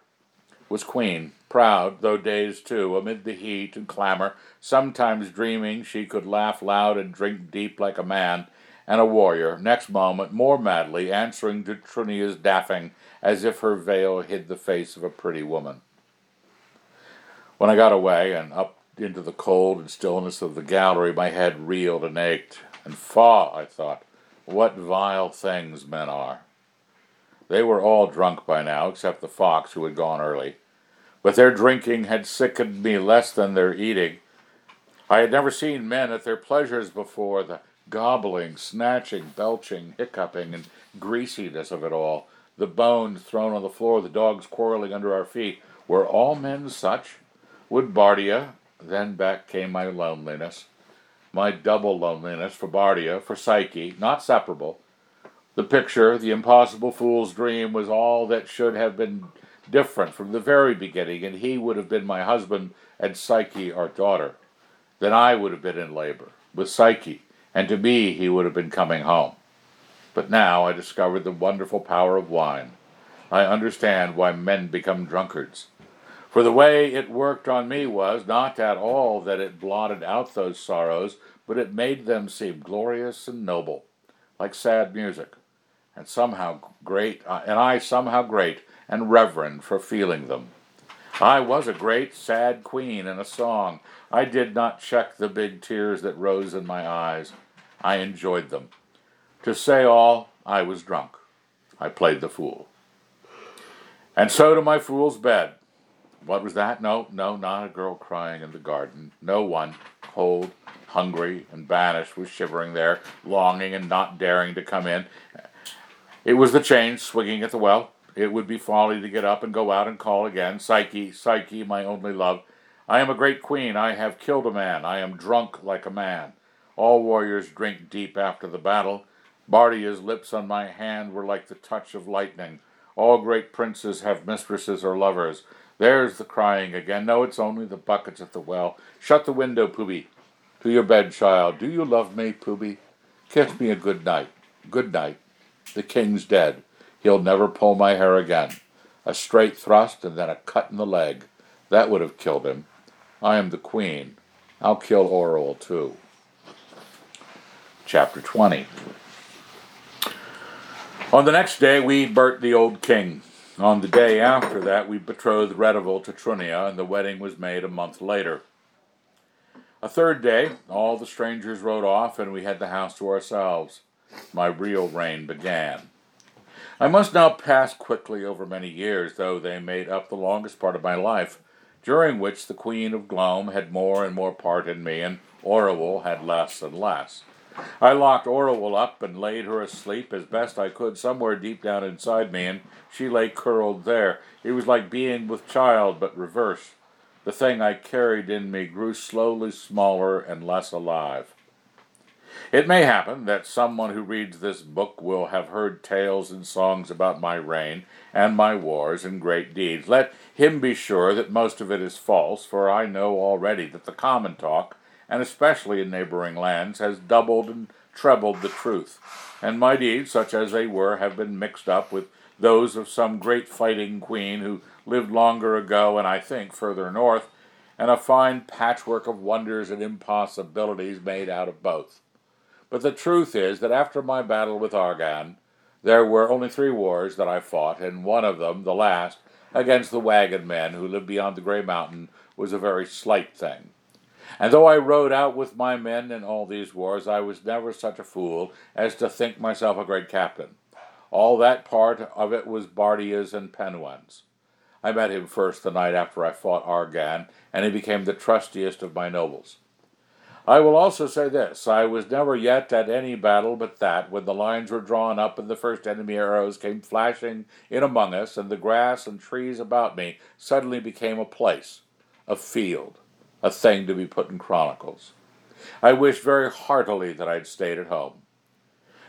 was Queen, proud, though dazed too, amid the heat and clamor, sometimes dreaming she could laugh loud and drink deep like a man, and a warrior, next moment more madly answering to Trunia's daffing as if her veil hid the face of a pretty woman. When I got away and up into the cold and stillness of the gallery, my head reeled and ached. And faugh, I thought, what vile things men are. They were all drunk by now, except the fox, who had gone early. But their drinking had sickened me less than their eating. I had never seen men at their pleasures before. The gobbling, snatching, belching, hiccuping, and greasiness of it all, the bones thrown on the floor, the dogs quarreling under our feet. Were all men such? Would Bardia? Then back came my loneliness, my double loneliness for Bardia, for Psyche, not separable, the picture, the impossible fool's dream, was all that should have been different from the very beginning, and he would have been my husband and Psyche our daughter. Then I would have been in labor with Psyche, and to me he would have been coming home. But now I discovered the wonderful power of wine. I understand why men become drunkards. For the way it worked on me was not at all that it blotted out those sorrows, but it made them seem glorious and noble, like sad music and somehow great, uh, and I somehow great and reverend for feeling them. I was a great sad queen in a song. I did not check the big tears that rose in my eyes. I enjoyed them. To say all, I was drunk. I played the fool. And so to my fool's bed. What was that? No, no, not a girl crying in the garden. No one, cold, hungry, and banished, was shivering there, longing and not daring to come in. It was the change swinging at the well. It would be folly to get up and go out and call again. Psyche, Psyche, my only love. I am a great queen. I have killed a man. I am drunk like a man. All warriors drink deep after the battle. Bardia's lips on my hand were like the touch of lightning. All great princes have mistresses or lovers. There's the crying again. No, it's only the buckets at the well. Shut the window, Poobi. To your bed, child. Do you love me, Poobi? Kiss me a good night. Good night. The king's dead. He'll never pull my hair again. A straight thrust and then a cut in the leg. That would have killed him. I am the queen. I'll kill Orual too. Chapter 20 On the next day we burnt the old king. On the day after that, we betrothed Redival to Trunia, and the wedding was made a month later. A third day, all the strangers rode off, and we had the house to ourselves. My real reign began. I must now pass quickly over many years, though they made up the longest part of my life, during which the Queen of Glome had more and more part in me, and Orual had less and less. I locked Orual up and laid her asleep as best I could somewhere deep down inside me, and she lay curled there. It was like being with child, but reversed. The thing I carried in me grew slowly smaller and less alive. It may happen that someone who reads this book will have heard tales and songs about my reign and my wars and great deeds. Let him be sure that most of it is false, for I know already that the common talk, and especially in neighboring lands, has doubled and trebled the truth, and my deeds, such as they were, have been mixed up with those of some great fighting queen who lived longer ago, and I think further north, and a fine patchwork of wonders and impossibilities made out of both. But the truth is that after my battle with Argan, there were only three wars that I fought, and one of them, the last, against the wagon men who lived beyond the Grey Mountain, was a very slight thing. And though I rode out with my men in all these wars, I was never such a fool as to think myself a great captain. All that part of it was Bardia's and Penuan's. I met him first the night after I fought Argan, and he became the trustiest of my nobles. I will also say this I was never yet at any battle but that, when the lines were drawn up and the first enemy arrows came flashing in among us, and the grass and trees about me suddenly became a place, a field, a thing to be put in chronicles. I wish very heartily that I'd stayed at home.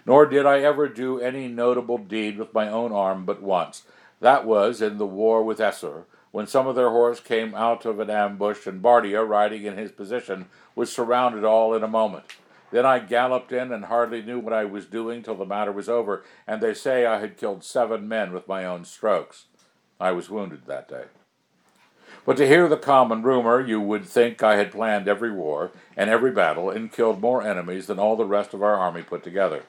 Nor did I ever do any notable deed with my own arm but once, that was in the war with Essur, when some of their horse came out of an ambush, and Bardia, riding in his position, was surrounded all in a moment. Then I galloped in and hardly knew what I was doing till the matter was over, and they say I had killed seven men with my own strokes. I was wounded that day. But to hear the common rumor, you would think I had planned every war and every battle and killed more enemies than all the rest of our army put together.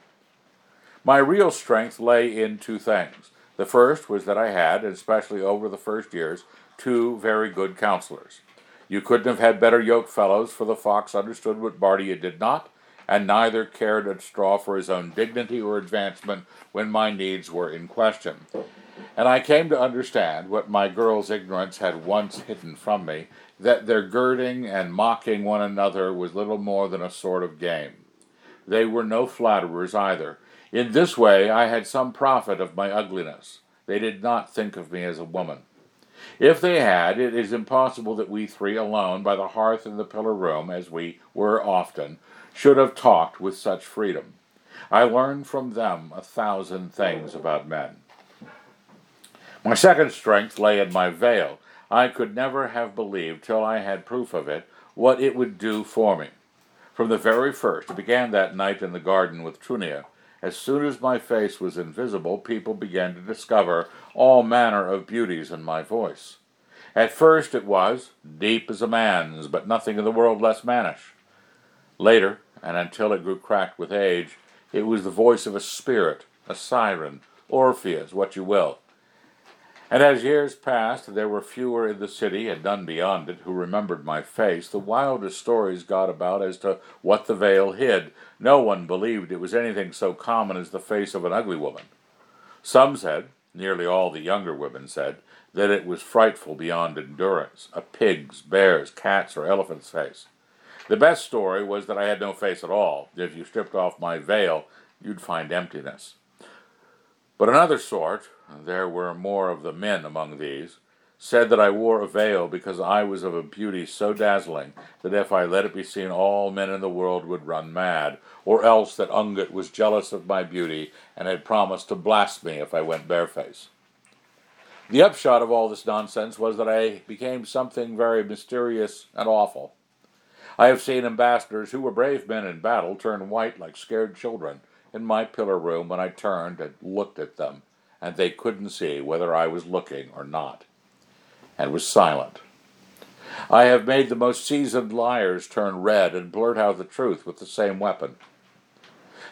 My real strength lay in two things the first was that I had, especially over the first years, two very good counselors. You couldn't have had better yoke fellows, for the fox understood what Bardia did not, and neither cared a straw for his own dignity or advancement when my needs were in question. And I came to understand what my girl's ignorance had once hidden from me that their girding and mocking one another was little more than a sort of game. They were no flatterers either, in this way I had some profit of my ugliness. They did not think of me as a woman. If they had, it is impossible that we three alone, by the hearth in the pillar room, as we were often, should have talked with such freedom. I learned from them a thousand things about men. My second strength lay in my veil. I could never have believed, till I had proof of it, what it would do for me. From the very first, it began that night in the garden with Trunia. As soon as my face was invisible, people began to discover all manner of beauties in my voice. At first it was deep as a man's, but nothing in the world less mannish. Later, and until it grew cracked with age, it was the voice of a spirit, a siren, Orpheus, what you will. And as years passed, there were fewer in the city and none beyond it who remembered my face. The wildest stories got about as to what the veil hid. No one believed it was anything so common as the face of an ugly woman. Some said, nearly all the younger women said, that it was frightful beyond endurance a pig's, bear's, cat's, or elephant's face. The best story was that I had no face at all. If you stripped off my veil, you'd find emptiness. But another sort, there were more of the men among these, said that I wore a veil because I was of a beauty so dazzling that if I let it be seen all men in the world would run mad, or else that Ungit was jealous of my beauty and had promised to blast me if I went barefaced. The upshot of all this nonsense was that I became something very mysterious and awful. I have seen ambassadors who were brave men in battle turn white like scared children in my pillar room when I turned and looked at them, and they couldn't see whether I was looking or not, and was silent. I have made the most seasoned liars turn red and blurt out the truth with the same weapon.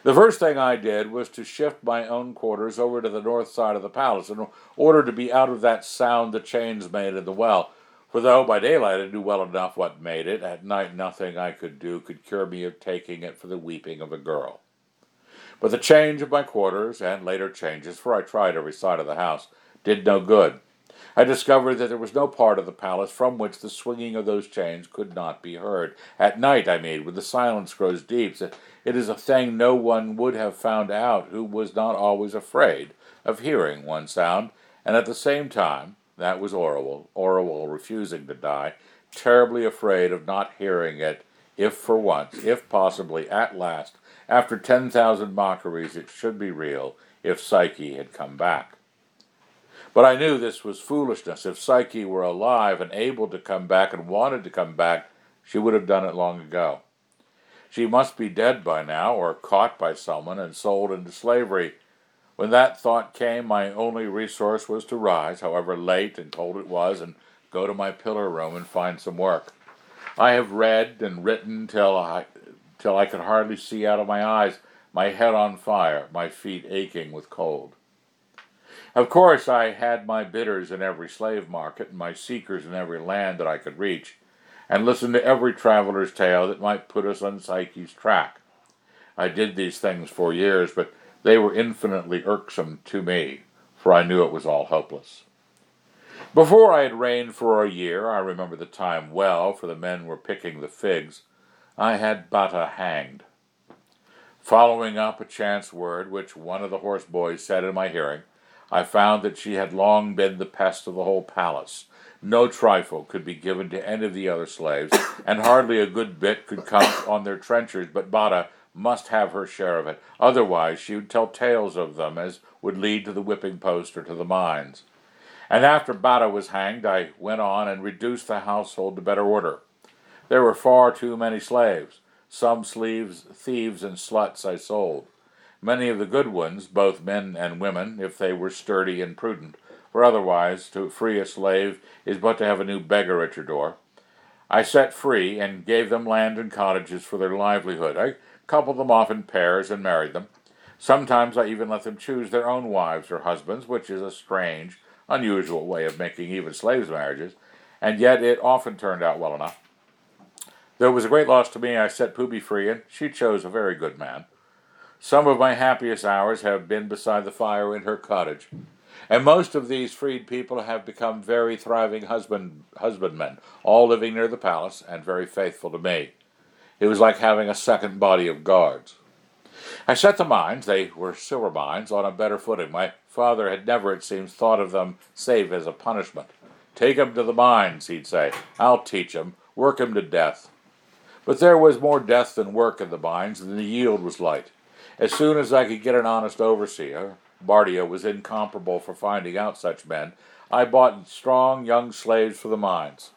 The first thing I did was to shift my own quarters over to the north side of the palace in order to be out of that sound the chains made in the well. For though by daylight I knew well enough what made it, at night nothing I could do could cure me of taking it for the weeping of a girl. But the change of my quarters, and later changes, for I tried every side of the house, did no good. I discovered that there was no part of the palace from which the swinging of those chains could not be heard. At night, I mean, when the silence grows deep, it is a thing no one would have found out who was not always afraid of hearing one sound, and at the same time, that was Orual, Orual refusing to die, terribly afraid of not hearing it, if for once, if possibly at last, after ten thousand mockeries, it should be real, if Psyche had come back. But I knew this was foolishness. If Psyche were alive and able to come back and wanted to come back, she would have done it long ago. She must be dead by now, or caught by someone and sold into slavery. When that thought came, my only resource was to rise, however late and cold it was, and go to my pillar room and find some work. I have read and written till I, till I could hardly see out of my eyes, my head on fire, my feet aching with cold. Of course, I had my bidders in every slave market and my seekers in every land that I could reach, and listened to every traveler's tale that might put us on Psyche's track. I did these things for years, but they were infinitely irksome to me, for I knew it was all hopeless. Before I had reigned for a year, I remember the time well, for the men were picking the figs, I had Batta hanged. Following up a chance word which one of the horse boys said in my hearing, I found that she had long been the pest of the whole palace. No trifle could be given to any of the other slaves, and hardly a good bit could come on their trenchers, but Batta must have her share of it. Otherwise, she would tell tales of them as would lead to the whipping post or to the mines. And after Batta was hanged, I went on and reduced the household to better order. There were far too many slaves. Some sleeves, thieves, and sluts I sold many of the good ones, both men and women, if they were sturdy and prudent, for otherwise to free a slave is but to have a new beggar at your door. I set free and gave them land and cottages for their livelihood. I coupled them off in pairs and married them. Sometimes I even let them choose their own wives or husbands, which is a strange, unusual way of making even slaves' marriages, and yet it often turned out well enough. Though it was a great loss to me, I set Poobi free, and she chose a very good man. Some of my happiest hours have been beside the fire in her cottage. And most of these freed people have become very thriving husband husbandmen, all living near the palace and very faithful to me. It was like having a second body of guards. I set the mines, they were silver mines, on a better footing. My father had never, it seems, thought of them save as a punishment. Take 'em to the mines, he'd say. I'll teach 'em. Work 'em to death. But there was more death than work in the mines, and the yield was light. As soon as I could get an honest overseer, Bardia was incomparable for finding out such men, I bought strong young slaves for the mines,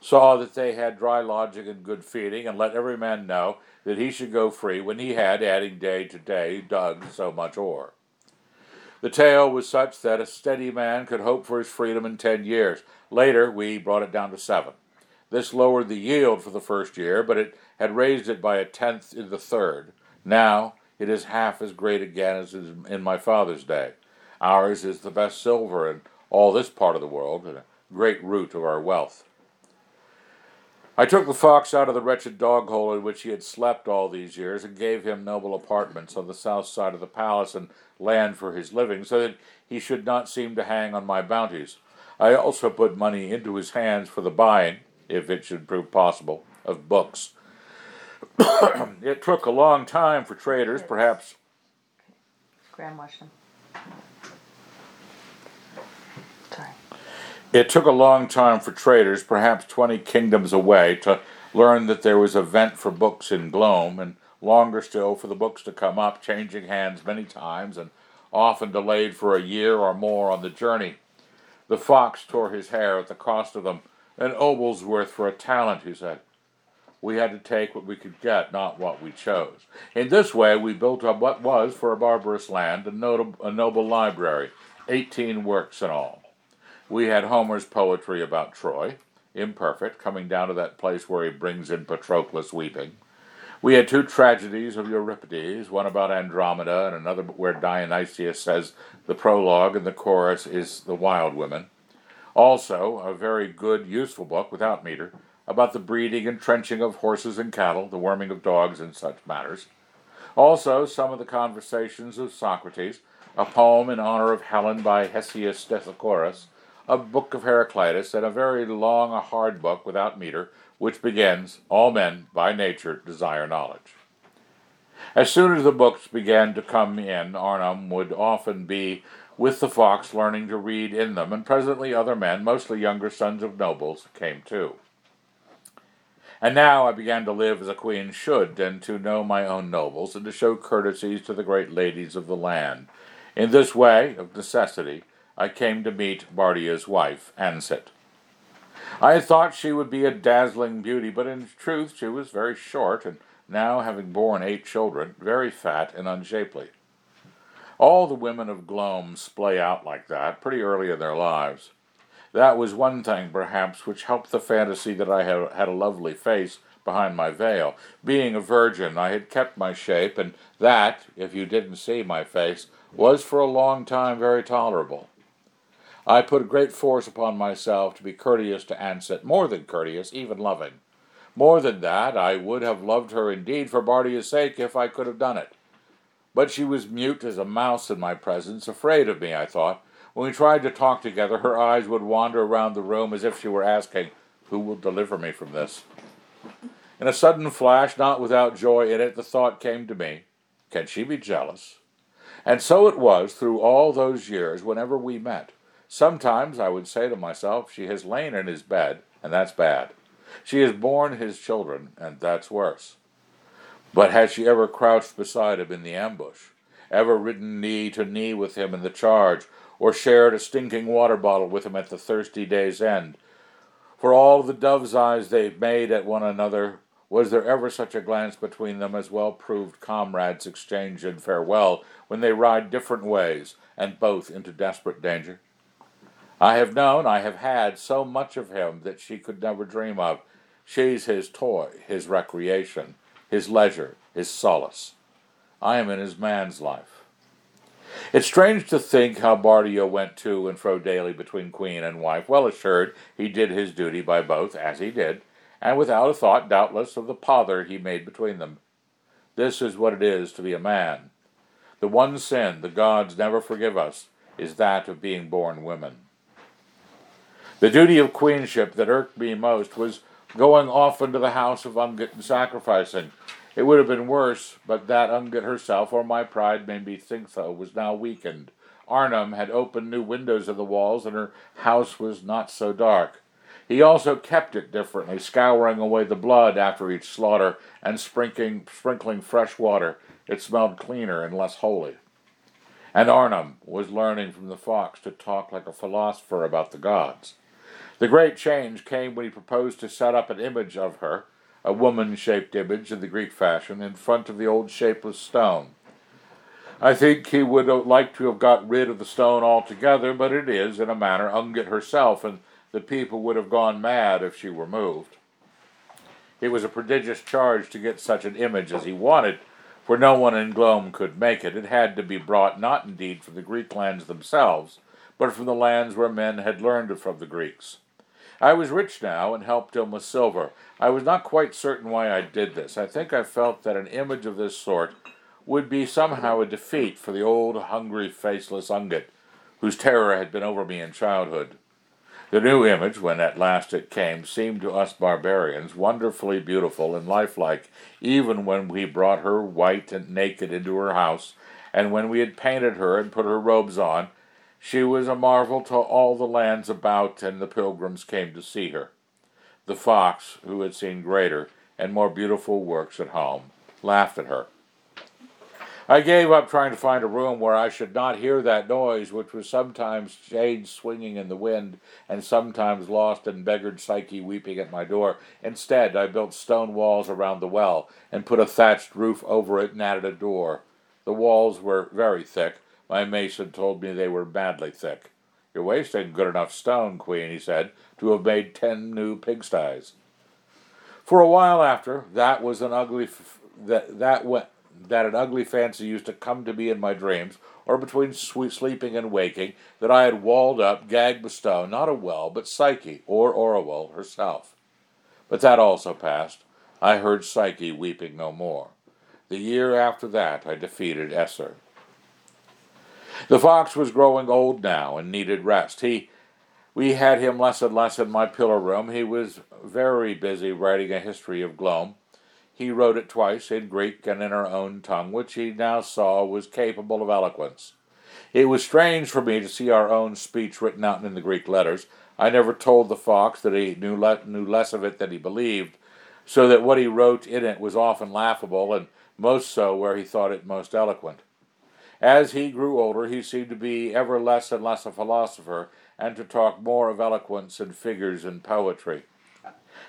saw that they had dry lodging and good feeding, and let every man know that he should go free when he had, adding day to day, dug so much ore. The tale was such that a steady man could hope for his freedom in ten years. Later, we brought it down to seven. This lowered the yield for the first year, but it had raised it by a tenth in the third. Now it is half as great again as in my father's day. Ours is the best silver in all this part of the world, and a great root of our wealth. I took the fox out of the wretched dog hole in which he had slept all these years, and gave him noble apartments on the south side of the palace and land for his living, so that he should not seem to hang on my bounties. I also put money into his hands for the buying, if it should prove possible, of books it took a long time for traders, perhaps. Graham Washington. Sorry. It took a long time for traders, perhaps 20 kingdoms away, to learn that there was a vent for books in Glome, and longer still for the books to come up, changing hands many times, and often delayed for a year or more on the journey. The fox tore his hair at the cost of them. An obel's worth for a talent, he said. We had to take what we could get, not what we chose. In this way, we built up what was, for a barbarous land, a, notable, a noble library, 18 works in all. We had Homer's poetry about Troy, imperfect, coming down to that place where he brings in Patroclus weeping. We had two tragedies of Euripides, one about Andromeda and another where Dionysius says the prologue and the chorus is the wild women. Also, a very good, useful book without meter about the breeding and trenching of horses and cattle, the worming of dogs, and such matters. Also, some of the conversations of Socrates, a poem in honor of Helen by Hesius Stesichorus, a book of Heraclitus, and a very long, a hard book without meter, which begins, All men, by nature, desire knowledge. As soon as the books began to come in, Arnom would often be with the fox learning to read in them, and presently other men, mostly younger sons of nobles, came too. And now I began to live as a queen should, and to know my own nobles, and to show courtesies to the great ladies of the land. In this way, of necessity, I came to meet Bardia's wife, Ansit. I had thought she would be a dazzling beauty, but in truth she was very short, and now, having borne eight children, very fat and unshapely. All the women of Glome splay out like that pretty early in their lives. That was one thing, perhaps, which helped the fantasy that I had, had a lovely face behind my veil. Being a virgin, I had kept my shape, and that, if you didn't see my face, was for a long time very tolerable. I put a great force upon myself to be courteous to Ansit, more than courteous, even loving. More than that, I would have loved her indeed for Bardia's sake if I could have done it. But she was mute as a mouse in my presence, afraid of me, I thought. When we tried to talk together, her eyes would wander around the room as if she were asking, Who will deliver me from this? In a sudden flash, not without joy in it, the thought came to me, Can she be jealous? And so it was through all those years whenever we met. Sometimes I would say to myself, She has lain in his bed, and that's bad. She has borne his children, and that's worse. But had she ever crouched beside him in the ambush? Ever ridden knee to knee with him in the charge, or shared a stinking water bottle with him at the thirsty day's end? For all the dove's eyes they made at one another, was there ever such a glance between them as well proved comrades exchange in farewell when they ride different ways, and both into desperate danger? I have known, I have had so much of him that she could never dream of. She's his toy, his recreation, his leisure, his solace. I am in his man's life. It's strange to think how Bardia went to and fro daily between queen and wife, well assured he did his duty by both, as he did, and without a thought, doubtless, of the pother he made between them. This is what it is to be a man. The one sin the gods never forgive us is that of being born women. The duty of queenship that irked me most was going often to the house of Ungit and sacrificing. It would have been worse, but that Ungit herself, or my pride made me think so, was now weakened. Arnom had opened new windows of the walls, and her house was not so dark. He also kept it differently, scouring away the blood after each slaughter and sprinkling, sprinkling fresh water. It smelled cleaner and less holy. And Arnom was learning from the fox to talk like a philosopher about the gods. The great change came when he proposed to set up an image of her, a woman shaped image in the Greek fashion, in front of the old shapeless stone. I think he would like to have got rid of the stone altogether, but it is, in a manner, Ungit herself, and the people would have gone mad if she were moved. It was a prodigious charge to get such an image as he wanted, for no one in Glome could make it. It had to be brought not indeed from the Greek lands themselves, but from the lands where men had learned it from the Greeks. I was rich now and helped him with silver. I was not quite certain why I did this. I think I felt that an image of this sort would be somehow a defeat for the old, hungry, faceless Ungit, whose terror had been over me in childhood. The new image, when at last it came, seemed to us barbarians wonderfully beautiful and lifelike, even when we brought her white and naked into her house, and when we had painted her and put her robes on, she was a marvel to all the lands about, and the pilgrims came to see her. The fox, who had seen greater and more beautiful works at home, laughed at her. I gave up trying to find a room where I should not hear that noise, which was sometimes shades swinging in the wind, and sometimes lost and beggared Psyche weeping at my door. Instead, I built stone walls around the well, and put a thatched roof over it, and added a door. The walls were very thick, my mason told me they were badly thick. You're wasting good enough stone, Queen, he said, to have made ten new pigsties. For a while after, that was an ugly, that that what that an ugly fancy used to come to me in my dreams, or between sweet sleeping and waking, that I had walled up, gagged with stone, not a well, but Psyche, or Orual herself. But that also passed. I heard Psyche weeping no more. The year after that I defeated Essur. The fox was growing old now and needed rest. He we had him less and less in my pillar room. He was very busy writing a history of Glome. He wrote it twice in Greek and in our own tongue, which he now saw was capable of eloquence. It was strange for me to see our own speech written out in the Greek letters. I never told the fox that he knew, le- knew less of it than he believed, so that what he wrote in it was often laughable, and most so where he thought it most eloquent. As he grew older, he seemed to be ever less and less a philosopher, and to talk more of eloquence and figures and poetry.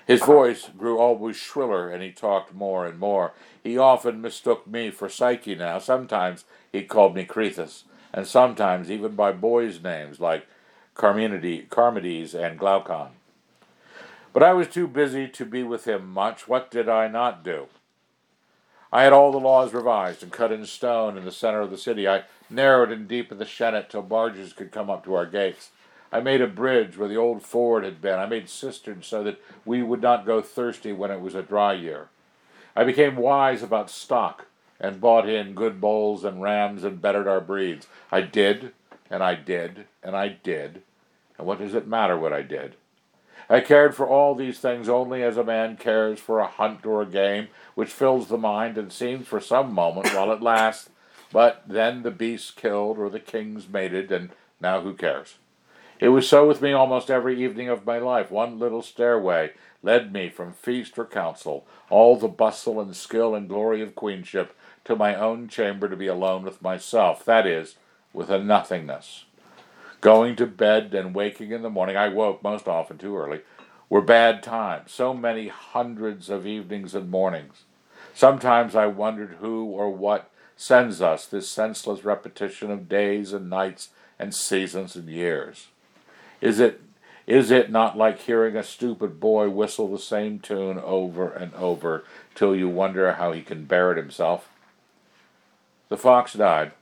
His voice grew always shriller, and he talked more and more. He often mistook me for Psyche now. Sometimes he called me Crethis, and sometimes even by boys' names like Charmides and Glaucon. But I was too busy to be with him much. What did I not do? I had all the laws revised and cut in stone in the center of the city. I narrowed and deepened the Shennet till barges could come up to our gates. I made a bridge where the old ford had been. I made cisterns so that we would not go thirsty when it was a dry year. I became wise about stock and bought in good bulls and rams and bettered our breeds. I did, and I did, and I did. And what does it matter what I did? I cared for all these things only as a man cares for a hunt or a game, which fills the mind and seems for some moment while it lasts, but then the beast's killed or the king's mated, and now who cares? It was so with me almost every evening of my life. One little stairway led me from feast or council, all the bustle and skill and glory of queenship, to my own chamber to be alone with myself, that is, with a nothingness. Going to bed and waking in the morning, I woke most often too early, were bad times, so many hundreds of evenings and mornings. Sometimes I wondered who or what sends us this senseless repetition of days and nights and seasons and years. Is it is it not like hearing a stupid boy whistle the same tune over and over till you wonder how he can bear it himself? The fox died,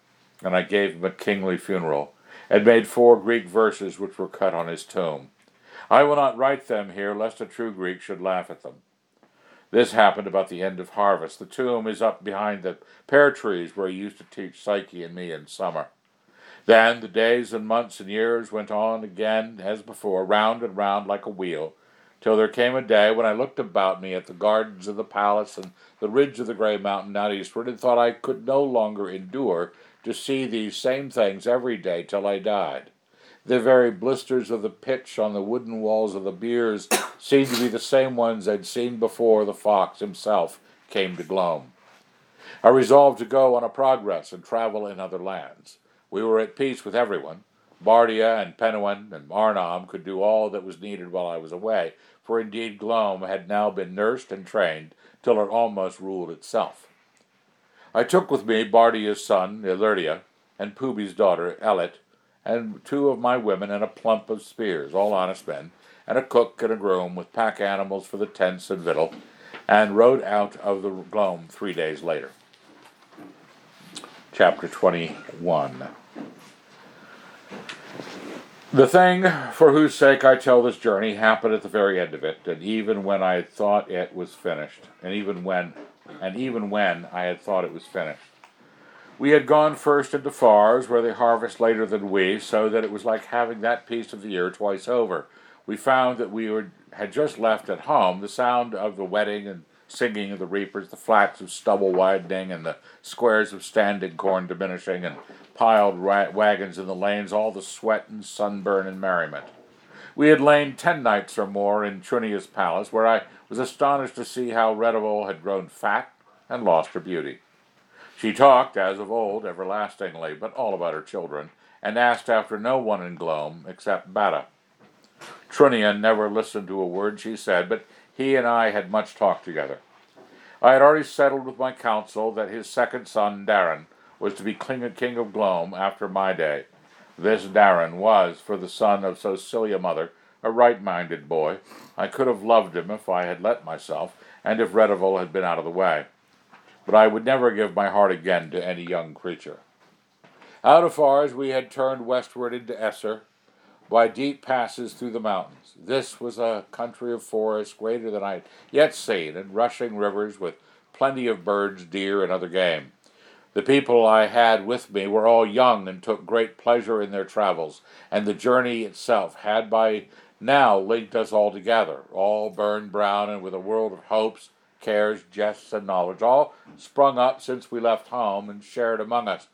and I gave him a kingly funeral, and made four Greek verses which were cut on his tomb. I will not write them here, lest a true Greek should laugh at them. This happened about the end of harvest. The tomb is up behind the pear trees where he used to teach Psyche and me in summer. Then the days and months and years went on again as before, round and round like a wheel, till there came a day when I looked about me at the gardens of the palace and the ridge of the gray mountain out eastward, and thought I could no longer endure to see these same things every day till I died. The very blisters of the pitch on the wooden walls of the biers seemed to be the same ones I'd seen before the fox himself came to Glome. I resolved to go on a progress and travel in other lands. We were at peace with everyone. Bardia and Penuan and Arnom could do all that was needed while I was away, for indeed Glome had now been nursed and trained till it almost ruled itself. I took with me Bardia's son, Ilerdia, and Poobi's daughter, Elit, and two of my women and a plump of spears, all honest men, and a cook and a groom with pack animals for the tents and victual, and rode out of the gloam three days later. Chapter 21 The thing for whose sake I tell this journey happened at the very end of it, and even when I thought it was finished, and even when and even when I had thought it was finished. We had gone first into Phars, where they harvest later than we, so that it was like having that piece of the year twice over. We found that we were, had just left at home the sound of the wetting and singing of the reapers, the flats of stubble widening, and the squares of standing corn diminishing, and piled ra- wagons in the lanes, all the sweat and sunburn and merriment. We had lain ten nights or more in Trunia's palace, where I was astonished to see how Redival had grown fat and lost her beauty. She talked, as of old, everlastingly, but all about her children, and asked after no one in Glome except Batta. Trunia never listened to a word she said, but he and I had much talk together. I had already settled with my council that his second son, Daaran, was to be king of Glome after my day. This Daaran was, for the son of so silly a mother, a right-minded boy. I could have loved him if I had let myself, and if Redival had been out of the way. but I would never give my heart again to any young creature. Out of Phars we had turned westward into Essur by deep passes through the mountains. This was a country of forests greater than I had yet seen, and rushing rivers with plenty of birds, deer, and other game. The people I had with me were all young and took great pleasure in their travels, and the journey itself had by now linked us all together, all burned brown and with a world of hopes, cares, jests, and knowledge, all sprung up since we left home and shared among us.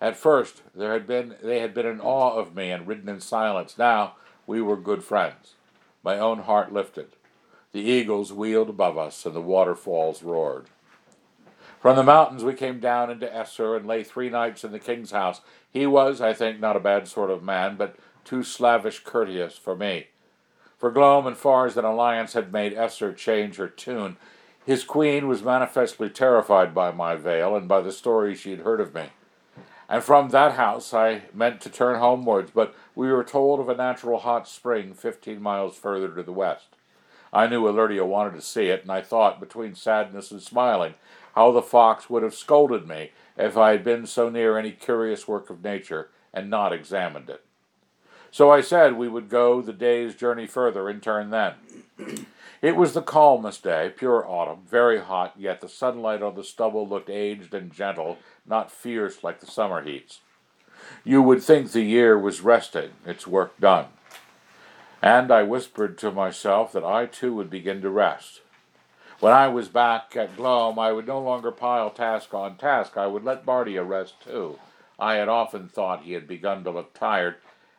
At first there had been they had been in awe of me and ridden in silence. Now we were good friends. My own heart lifted. The eagles wheeled above us, and the waterfalls roared. From the mountains we came down into Essur and lay three nights in the king's house. He was, I think, not a bad sort of man, but too slavish courteous for me. For Glome and Phars and Alliance had made Essur change her tune. His queen was manifestly terrified by my veil and by the stories she had heard of me. And from that house I meant to turn homewards, but we were told of a natural hot spring fifteen miles further to the west. I knew Ilerdia wanted to see it, and I thought, between sadness and smiling, how the fox would have scolded me if I had been so near any curious work of nature and not examined it. So I said we would go the day's journey further and turn then. It was the calmest day, pure autumn, very hot, yet the sunlight on the stubble looked aged and gentle, not fierce like the summer heats. You would think the year was resting, its work done. And I whispered to myself that I too would begin to rest. When I was back at Glome, I would no longer pile task on task. I would let Bardia rest too. I had often thought he had begun to look tired,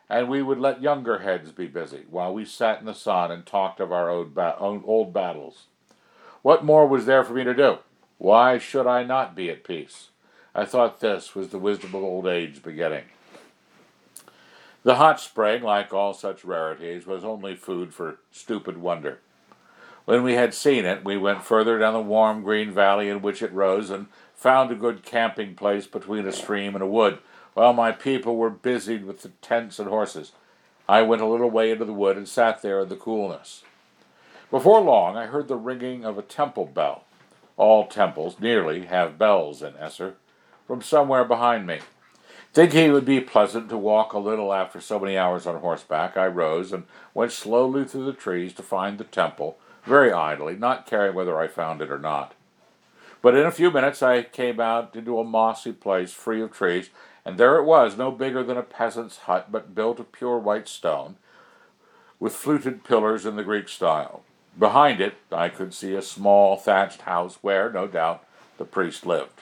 and we would let younger heads be busy, while we sat in the sun and talked of our old, ba- old battles. What more was there for me to do? Why should I not be at peace? I thought this was the wisdom of old age beginning. The hot spring, like all such rarities, was only food for stupid wonder. When we had seen it, we went further down the warm green valley in which it rose, and found a good camping place between a stream and a wood, while my people were busied with the tents and horses. I went a little way into the wood and sat there in the coolness. Before long, I heard the ringing of a temple bell. All temples, nearly, have bells in Essur, from somewhere behind me. Thinking it would be pleasant to walk a little after so many hours on horseback, I rose and went slowly through the trees to find the temple, very idly, not caring whether I found it or not. But in a few minutes I came out into a mossy place free of trees, and there it was, no bigger than a peasant's hut, but built of pure white stone, with fluted pillars in the Greek style. Behind it I could see a small thatched house where, no doubt, the priest lived.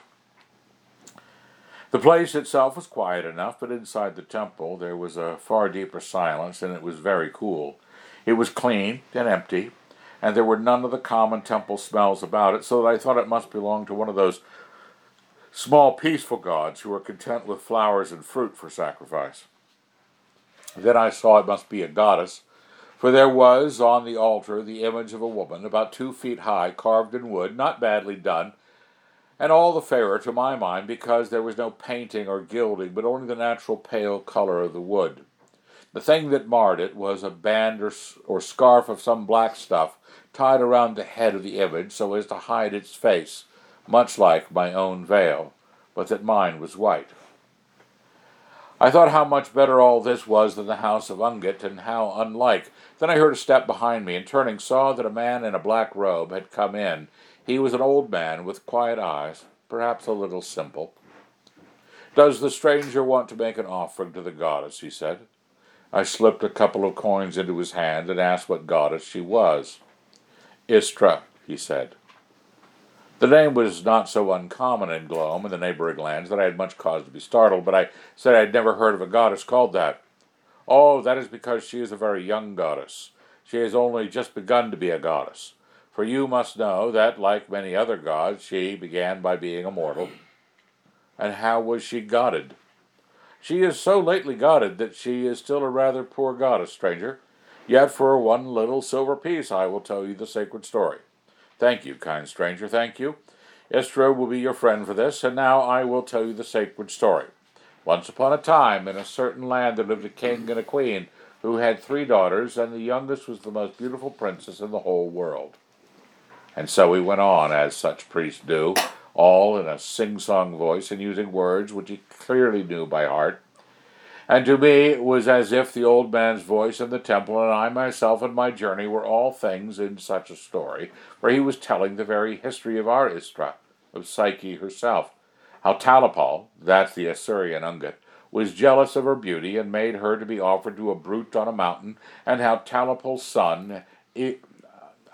The place itself was quiet enough, but inside the temple there was a far deeper silence, and it was very cool. It was clean and empty, and there were none of the common temple smells about it, so that I thought it must belong to one of those small, peaceful gods who are content with flowers and fruit for sacrifice. Then I saw it must be a goddess, for there was on the altar the image of a woman about two feet high, carved in wood, not badly done, and all the fairer to my mind because there was no painting or gilding, but only the natural pale color of the wood. The thing that marred it was a band or, or scarf of some black stuff tied around the head of the image so as to hide its face, much like my own veil, but that mine was white. I thought how much better all this was than the house of Ungit, and how unlike. Then I heard a step behind me, and turning saw that a man in a black robe had come in. He was an old man with quiet eyes, perhaps a little simple. Does the stranger want to make an offering to the goddess? he said. I slipped a couple of coins into his hand and asked what goddess she was. Istra, he said. The name was not so uncommon in Glome and the neighboring lands that I had much cause to be startled, but I said I had never heard of a goddess called that. Oh, that is because she is a very young goddess. She has only just begun to be a goddess. For you must know that, like many other gods, she began by being a mortal. And how was she godded? She is so lately godded that she is still a rather poor goddess, stranger. Yet for one little silver piece I will tell you the sacred story. Thank you, kind stranger, thank you. Istra will be your friend for this, and now I will tell you the sacred story. Once upon a time, in a certain land, there lived a king and a queen who had three daughters, and the youngest was the most beautiful princess in the whole world. And so he went on, as such priests do, all in a sing song voice and using words which he clearly knew by heart. And to me it was as if the old man's voice in the temple and I myself and my journey were all things in such a story, for he was telling the very history of our Istra, of Psyche herself, how Talapal, that's the Essurian Ungit, was jealous of her beauty and made her to be offered to a brute on a mountain, and how Talapal's son,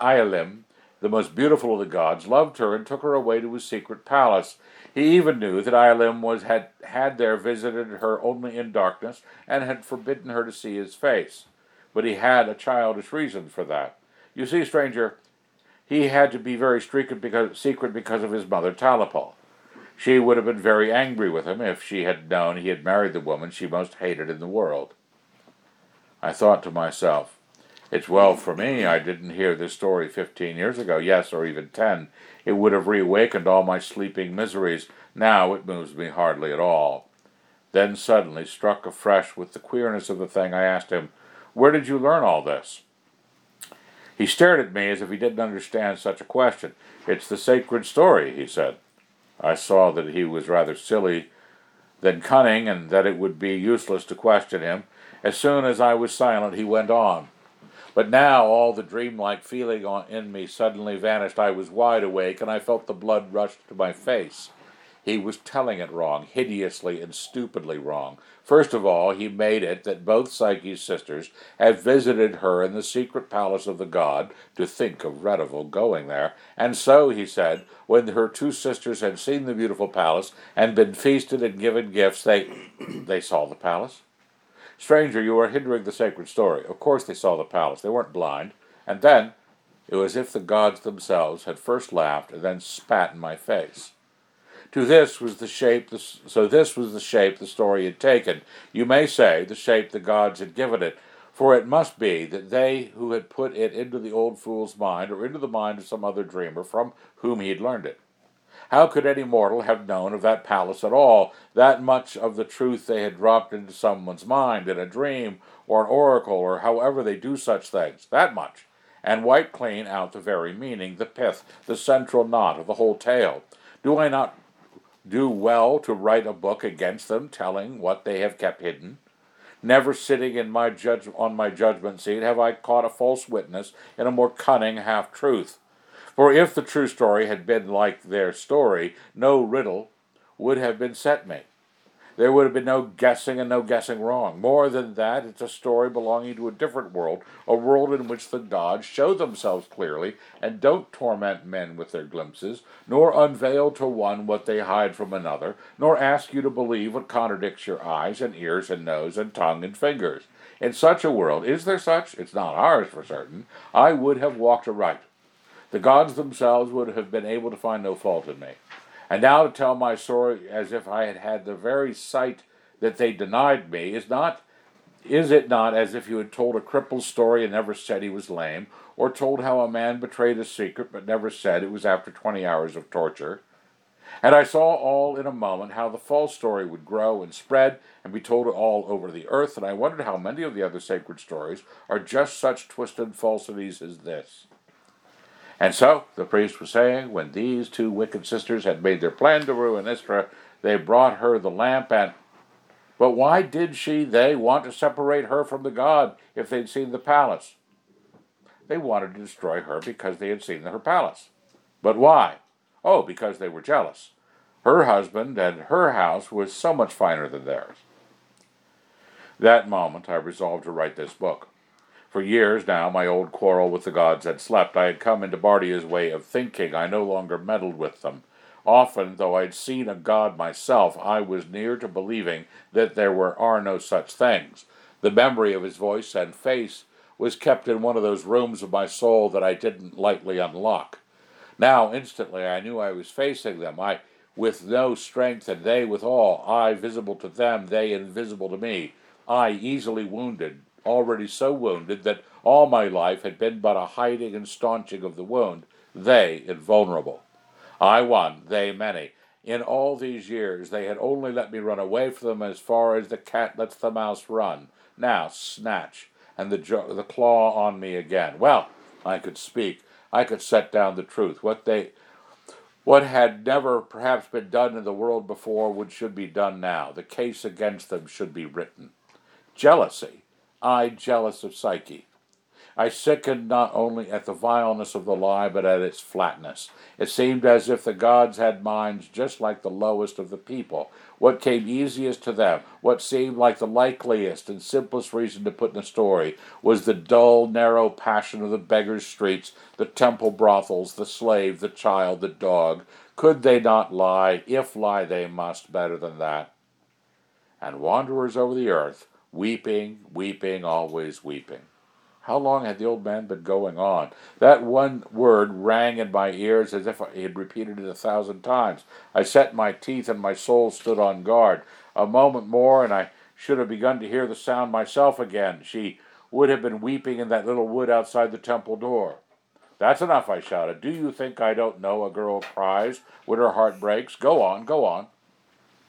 Ialim, the most beautiful of the gods, loved her and took her away to his secret palace. He even knew that Ialim was had had there visited her only in darkness and had forbidden her to see his face. But he had a childish reason for that. You see, stranger, he had to be very secret because, secret because of his mother Talapal. She would have been very angry with him if she had known he had married the woman she most hated in the world. I thought to myself, it's well for me I didn't hear this story fifteen years ago, yes, or even ten. It would have reawakened all my sleeping miseries. Now it moves me hardly at all. Then suddenly, struck afresh with the queerness of the thing, I asked him, Where did you learn all this? He stared at me as if he didn't understand such a question. It's the sacred story, he said. I saw that he was rather silly than cunning, and that it would be useless to question him. As soon as I was silent, he went on. But now all the dreamlike feeling in me suddenly vanished. I was wide awake, and I felt the blood rush to my face. He was telling it wrong, hideously and stupidly wrong. First of all, he made it that both Psyche's sisters had visited her in the secret palace of the god, to think of Redival going there. And so, he said, when her two sisters had seen the beautiful palace and been feasted and given gifts, they they saw the palace. Stranger, you are hindering the sacred story. Of course they saw the palace. They weren't blind. And then, it was as if the gods themselves had first laughed and then spat in my face. To this was the shape, the, so this was the shape the story had taken. You may say the shape the gods had given it, for it must be that they who had put it into the old fool's mind, or into the mind of some other dreamer from whom he had learned it. How could any mortal have known of that palace at all? That much of the truth they had dropped into someone's mind in a dream, or an oracle, or however they do such things. That much. And wipe clean out the very meaning, the pith, the central knot of the whole tale. Do I not do well to write a book against them, telling what they have kept hidden? Never sitting in my judge on my judgment seat have I caught a false witness in a more cunning half truth. For if the true story had been like their story, no riddle would have been set me. There would have been no guessing and no guessing wrong. More than that, it's a story belonging to a different world, a world in which the gods show themselves clearly and don't torment men with their glimpses, nor unveil to one what they hide from another, nor ask you to believe what contradicts your eyes and ears and nose and tongue and fingers. In such a world, is there such? It's not ours for certain. I would have walked aright. The gods themselves would have been able to find no fault in me. And now to tell my story as if I had had the very sight that they denied me is not is it not as if you had told a cripple's story and never said he was lame, or told how a man betrayed a secret but never said it was after twenty hours of torture? And I saw all in a moment how the false story would grow and spread and be told all over the earth, and I wondered how many of the other sacred stories are just such twisted falsities as this. And so, the priest was saying, when these two wicked sisters had made their plan to ruin Istra, they brought her the lamp and. But why did she, they, want to separate her from the god if they'd seen the palace? They wanted to destroy her because they had seen her palace. But why? Oh, because they were jealous. Her husband and her house was so much finer than theirs. That moment I resolved to write this book. For years now, my old quarrel with the gods had slept. I had come into Bardia's way of thinking. I no longer meddled with them. Often, though I had seen a god myself, I was near to believing that there were are no such things. The memory of his voice and face was kept in one of those rooms of my soul that I didn't lightly unlock. Now, instantly, I knew I was facing them. I with no strength, and they with all. I visible to them, they invisible to me. I easily wounded, already so wounded that all my life had been but a hiding and staunching of the wound, they invulnerable. I one, they many. In all these years they had only let me run away from them as far as the cat lets the mouse run. Now snatch, and the, jo- the claw on me again. Well, I could speak. I could set down the truth. What they What had never perhaps been done in the world before would should be done now. The case against them should be written. Jealousy. I jealous of Psyche. I sickened not only at the vileness of the lie, but at its flatness. It seemed as if the gods had minds just like the lowest of the people. What came easiest to them, what seemed like the likeliest and simplest reason to put in a story, was the dull, narrow passion of the beggars' streets, the temple brothels, the slave, the child, the dog. Could they not lie, if lie they must, better than that? And wanderers over the earth, weeping, weeping, always weeping. How long had the old man been going on? That one word rang in my ears as if he had repeated it a thousand times. I set my teeth and my soul stood on guard. A moment more, and I should have begun to hear the sound myself again. She would have been weeping in that little wood outside the temple door. That's enough, I shouted. Do you think I don't know a girl cries when her heart breaks? Go on, go on.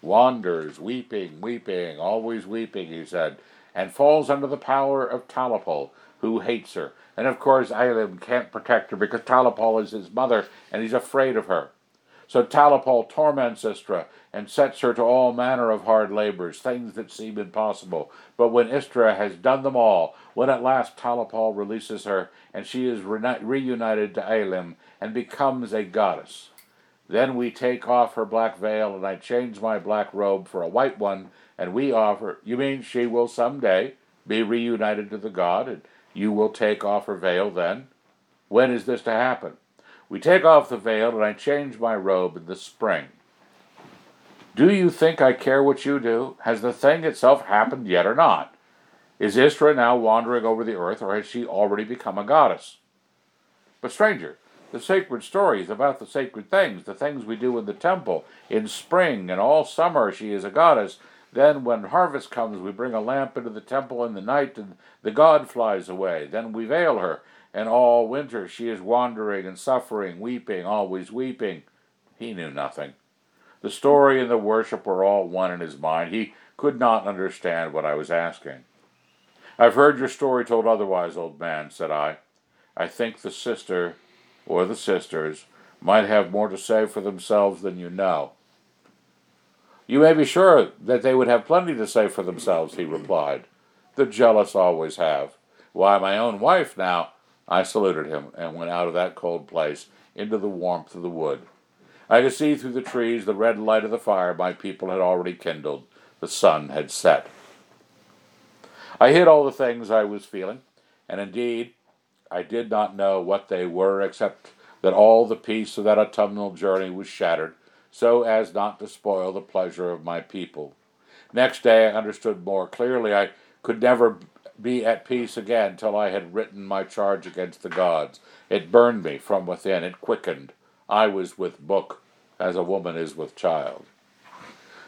Wanders, weeping, weeping, always weeping, he said, and falls under the power of Talapal who hates her. And of course, Eilim can't protect her because Talapal is his mother and he's afraid of her. So Talapal torments Istra and sets her to all manner of hard labors, things that seem impossible. But when Istra has done them all, when at last Talapal releases her and she is reunited to Eilim and becomes a goddess, then we take off her black veil and I change my black robe for a white one and we offer. You mean she will someday be reunited to the god and you will take off her veil then? When is this to happen? We take off the veil, and I change my robe in the spring. Do you think I care what you do? Has the thing itself happened yet or not? Is Istra now wandering over the earth, or has she already become a goddess? But, stranger, the sacred stories about the sacred things, the things we do in the temple. In spring and all summer she is a goddess, then, when harvest comes, we bring a lamp into the temple in the night, and the god flies away. Then we veil her, and all winter she is wandering and suffering, weeping, always weeping. He knew nothing. The story and the worship were all one in his mind. He could not understand what I was asking. I've heard your story told otherwise, old man, said I. I think the sister, or the sisters, might have more to say for themselves than you know. You may be sure that they would have plenty to say for themselves, he replied. The jealous always have. Why, my own wife now. I saluted him and went out of that cold place into the warmth of the wood. I could see through the trees the red light of the fire my people had already kindled. The sun had set. I hid all the things I was feeling, and indeed I did not know what they were except that all the peace of that autumnal journey was shattered so as not to spoil the pleasure of my people. Next day I understood more clearly I could never be at peace again till I had written my charge against the gods. It burned me from within, it quickened. I was with book, as a woman is with child.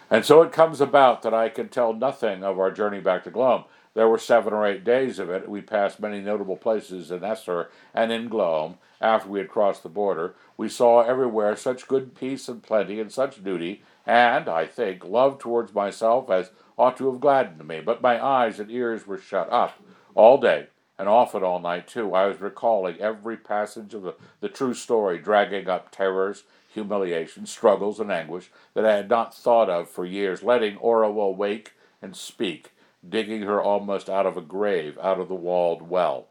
And so it comes about that I can tell nothing of our journey back to Glome. There were seven or eight days of it. We passed many notable places in Essur and in Glome after we had crossed the border. We saw everywhere such good peace and plenty and such duty, and, I think, love towards myself as ought to have gladdened me. But my eyes and ears were shut up all day, and often all night too. I was recalling every passage of the, the true story, dragging up terrors, humiliation, struggles, and anguish that I had not thought of for years, letting Orual wake and speak digging her almost out of a grave, out of the walled well.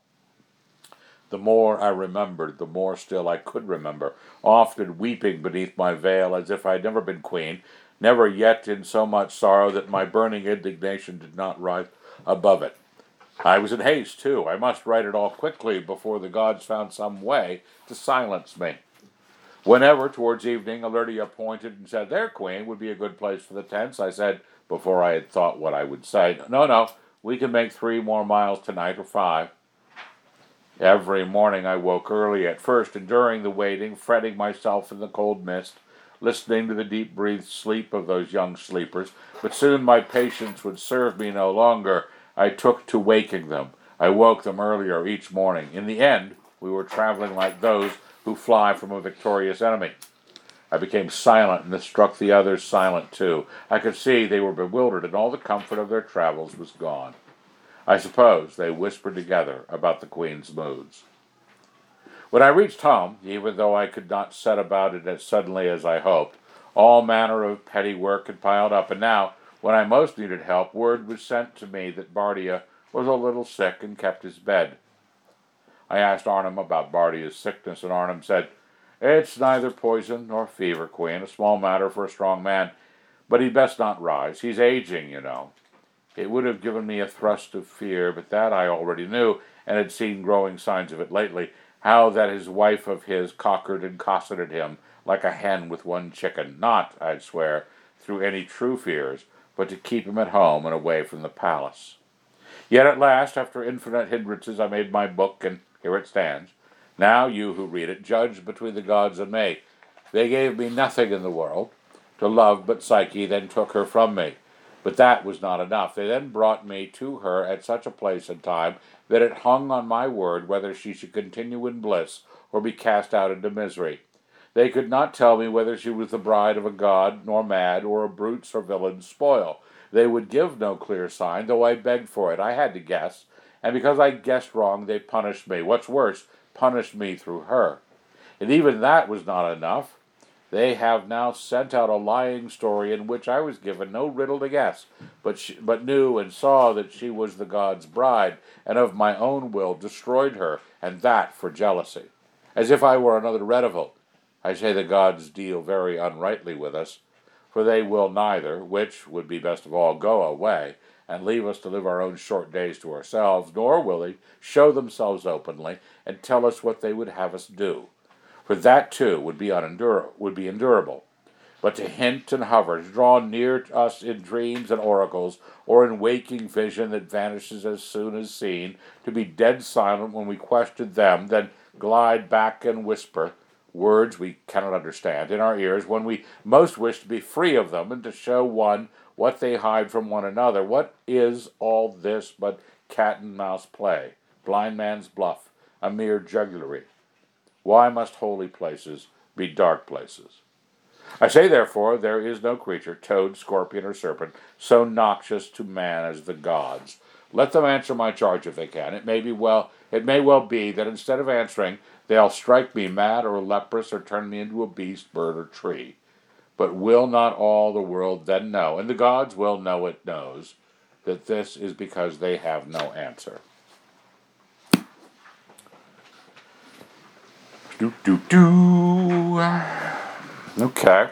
The more I remembered, the more still I could remember, often weeping beneath my veil as if I had never been queen, never yet in so much sorrow that my burning indignation did not rise above it. I was in haste, too. I must write it all quickly before the gods found some way to silence me. Whenever, towards evening, Ilerdia pointed and said their queen would be a good place for the tents, I said, before I had thought what I would say. No, no, we can make three more miles tonight or five. Every morning I woke early at first, enduring the waiting, fretting myself in the cold mist, listening to the deep breathed sleep of those young sleepers. But soon my patience would serve me no longer. I took to waking them. I woke them earlier each morning. In the end, we were traveling like those who fly from a victorious enemy. I became silent, and this struck the others silent too. I could see they were bewildered, and all the comfort of their travels was gone. I suppose they whispered together about the Queen's moods. When I reached home, even though I could not set about it as suddenly as I hoped, all manner of petty work had piled up, and now, when I most needed help, word was sent to me that Bardia was a little sick and kept his bed. I asked Arnom about Bardia's sickness, and Arnom said, It's neither poison nor fever, Queen, a small matter for a strong man, but he'd best not rise. He's aging, you know. It would have given me a thrust of fear, but that I already knew, and had seen growing signs of it lately, how that his wife of his cockered and cosseted him like a hen with one chicken, not, I'd swear, through any true fears, but to keep him at home and away from the palace. Yet at last, after infinite hindrances, I made my book, and here it stands. Now you who read it, judge between the gods and me. They gave me nothing in the world to love but Psyche, then took her from me. But that was not enough. They then brought me to her at such a place and time that it hung on my word whether she should continue in bliss or be cast out into misery. They could not tell me whether she was the bride of a god, nor mad, or a brute's or villain's spoil. They would give no clear sign, though I begged for it. I had to guess, and because I guessed wrong, they punished me. What's worse, punished me through her. And even that was not enough. They have now sent out a lying story in which I was given no riddle to guess, but, she, but knew and saw that she was the god's bride, and of my own will destroyed her, and that for jealousy. As if I were another Redival. I say the gods deal very unrightly with us, for they will neither, which would be best of all, go away, and leave us to live our own short days to ourselves, nor will they show themselves openly, and tell us what they would have us do. For that too would be unendurable would be endurable. But to hint and hover, to draw near us in dreams and oracles, or in waking vision that vanishes as soon as seen, to be dead silent when we question them, then glide back and whisper, words we cannot understand in our ears when we most wish to be free of them and to show one what they hide from one another. What is all this but cat and mouse play, blind man's bluff, a mere jugglery? Why must holy places be dark places? I say, therefore, there is no creature, toad, scorpion, or serpent, so noxious to man as the gods. Let them answer my charge if they can. It may be well it may well be that instead of answering, They'll strike me mad or leprous or turn me into a beast, bird, or tree. But will not all the world then know, and the gods will know it knows, that this is because they have no answer? Do, do, do. Okay.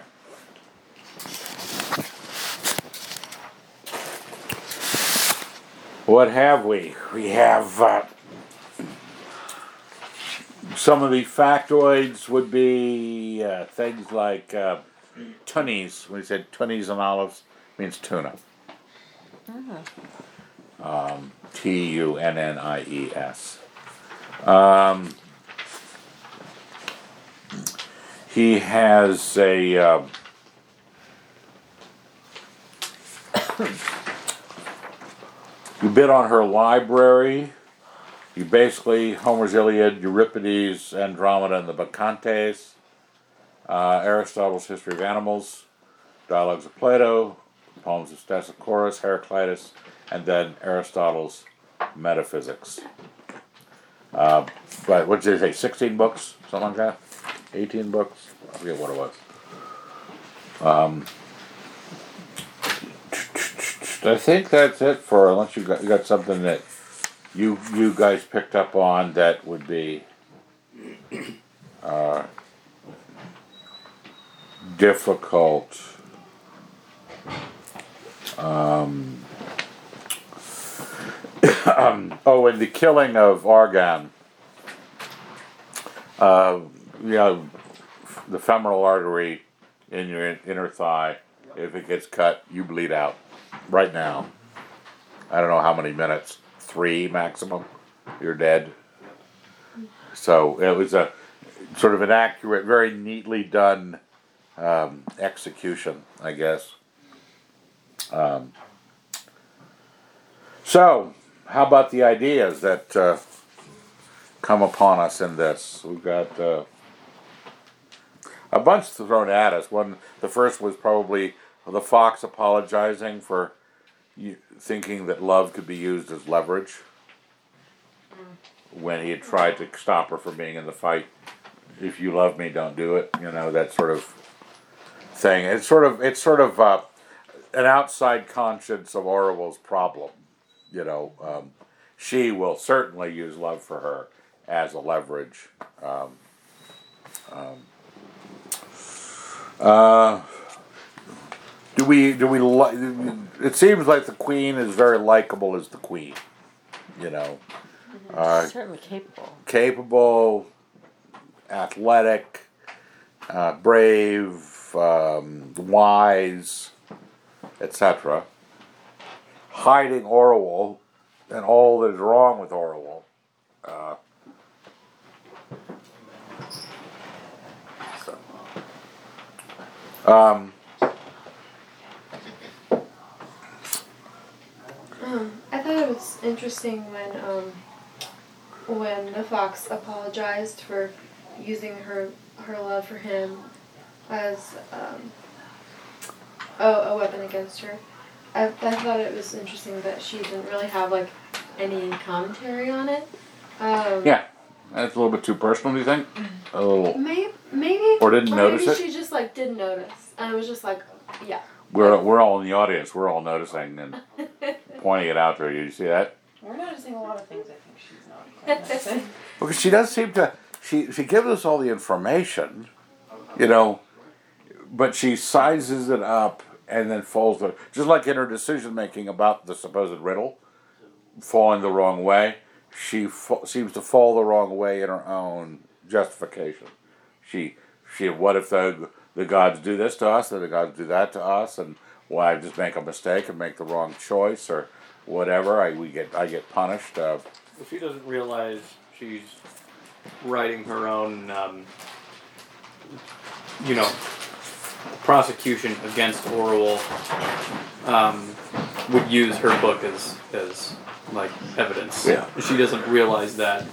What have we? We have. Uh, some of the factoids would be uh, things like uh, tunnies. When he said tunnies and olives, means tuna. Um, T U N N I E S. Um, he has a. Uh, you bid on her library you basically Homer's Iliad, Euripides, Andromeda, and the Bacchantes, uh, Aristotle's History of Animals, Dialogues of Plato, Poems of Stesichorus, Heraclitus, and then Aristotle's Metaphysics. Uh, but what did they say? Sixteen books, something like that. Eighteen books. I forget what it was. Um, I think that's it for unless you got you got something that you you guys picked up on that would be uh, difficult. Um, um, oh, and the killing of Argan. Uh, you know, the femoral artery in your inner thigh. If it gets cut, you bleed out right now. I don't know how many minutes three maximum, you're dead. So it was a sort of an accurate, very neatly done um, execution, I guess. Um, so, how about the ideas that uh, come upon us in this? We've got uh, a bunch thrown at us. One, the first was probably the fox apologizing for thinking that love could be used as leverage. when he had tried to stop her from being in the fight. If you love me, don't do it. You know that sort of thing. It's sort of it's sort of uh, an outside conscience of Orual's problem. You know, um, she will certainly use love for her as a leverage. Um, um, uh, do we do we it seems like the queen is very likable as the queen you know uh, Certainly capable. capable athletic uh, brave um, wise etc hiding Orual and all that is wrong with Orual uh, so. um, I thought it was interesting when um, when the fox apologized for using her her love for him as um, a, a weapon against her. I, I thought it was interesting that she didn't really have like any commentary on it. Um, Yeah, that's a little bit too personal. Do you think? A little. Maybe, maybe. Or didn't or notice maybe it? she just like didn't notice, and it was just like, yeah. We're we're all in the audience. We're all noticing and pointing it out to her. You see that? We're noticing a lot of things I think she's not quite noticing. Because she does seem to. She she gives us all the information, you know, but she sizes it up and then falls. The, just like in her decision making about the supposed riddle, falling the wrong way. She fa- seems to fall the wrong way in her own justification. She she. What if the the gods do this to us, the gods do that to us, and why I just make a mistake and make the wrong choice or whatever? I we get I get punished. Uh, Well, she doesn't realize she's writing her own, um, you know, prosecution against Orual. Um, would use her book as as like evidence. Yeah. She doesn't realize that,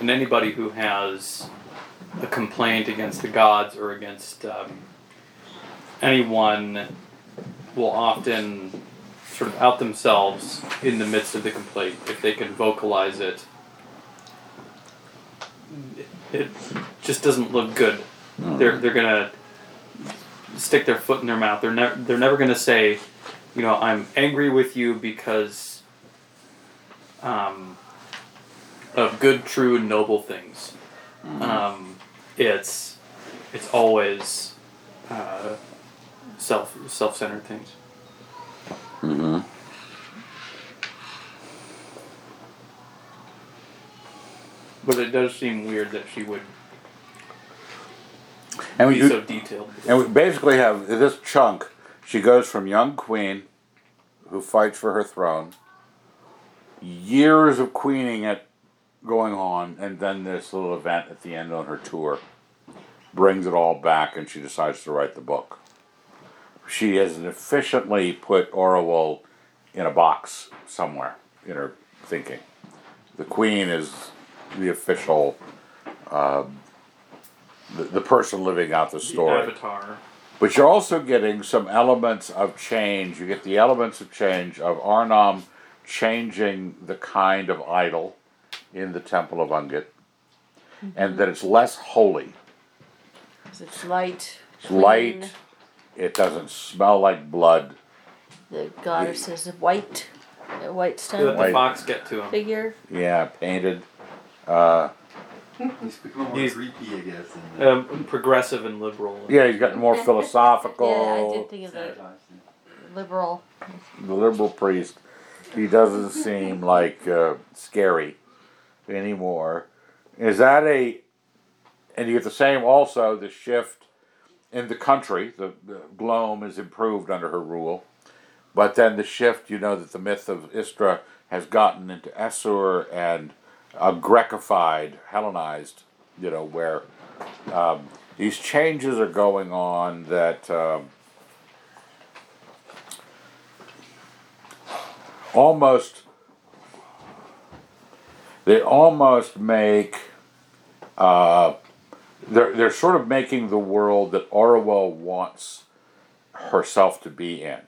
and anybody who has a complaint against the gods or against um, anyone will often sort of out themselves in the midst of the complaint if they can vocalize it. It just doesn't look good. They're they're gonna stick their foot in their mouth. They're never they're never gonna say, you know, I'm angry with you because um, of good, true, and noble things. Um, it's it's always uh, self self centered things. mm-hmm. But it does seem weird that she would And we, so detailed. and we basically have this chunk. She goes from young queen, who fights for her throne, years of queening it going on, and then this little event at the end on her tour brings it all back, and she decides to write the book. She has efficiently put Orual in a box somewhere in her thinking. The queen is the official, uh, the, the person living out the The story. Avatar. But you're also getting some elements of change. You get the elements of change of Arnom changing the kind of idol in the Temple of Ungit, and that it's less holy. it's light. It's clean, light. It doesn't smell like blood. The goddess is white. A white Let stone the White. fox get to him. figure. Yeah, painted. Uh, He's become more He's- creepy, I guess. In the Um, progressive and liberal. yeah, he's got more Yeah, I philosophical. did think of the liberal. the liberal priest. He doesn't seem like uh, scary anymore. Is that a? And you get the same also the shift in the country. The, the Glome is improved under her rule, but then the shift. You know that the myth of Istra has gotten into Essur and uh, Grecified, Hellenized. You know where um, these changes are going on that. Um, almost they almost make uh, they're they're sort of making the world that Orual wants herself to be in,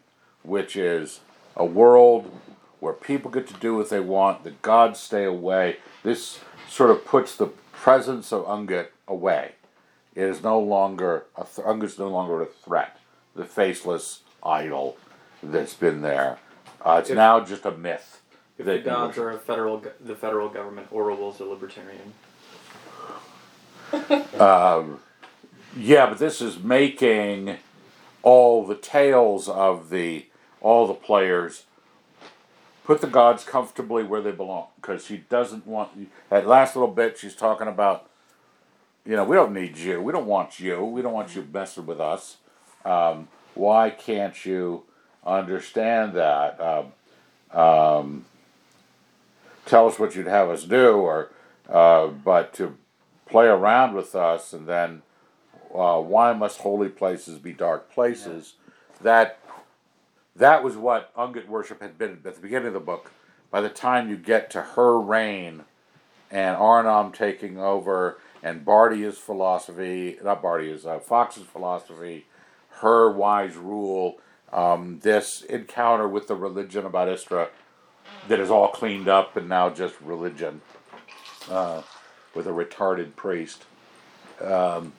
which is a world where people get to do what they want, the gods stay away. This sort of puts the presence of Ungit away. It is no longer a th- Ungit's no longer a threat. The faceless idol that's been there. Uh, it's If- now just a myth. If the that gods are a federal, the federal government, Orual's a libertarian. Um, yeah, but this is making all the tales of the all the players put the gods comfortably where they belong because she doesn't want that last little bit she's talking about you know we don't need you. We don't want you. We don't want you messing with us. Um, why can't you understand that? Um, um, tell us what you'd have us do or uh, but to play around with us and then uh, why must holy places be dark places? That that was what Ungit worship had been at the beginning of the book. By the time you get to her reign and Arnom taking over and Bardia's philosophy, not Bardia's, uh, Fox's philosophy, her wise rule, um, this encounter with the religion about Istra that is all cleaned up and now just religion uh, with a retarded priest. Um,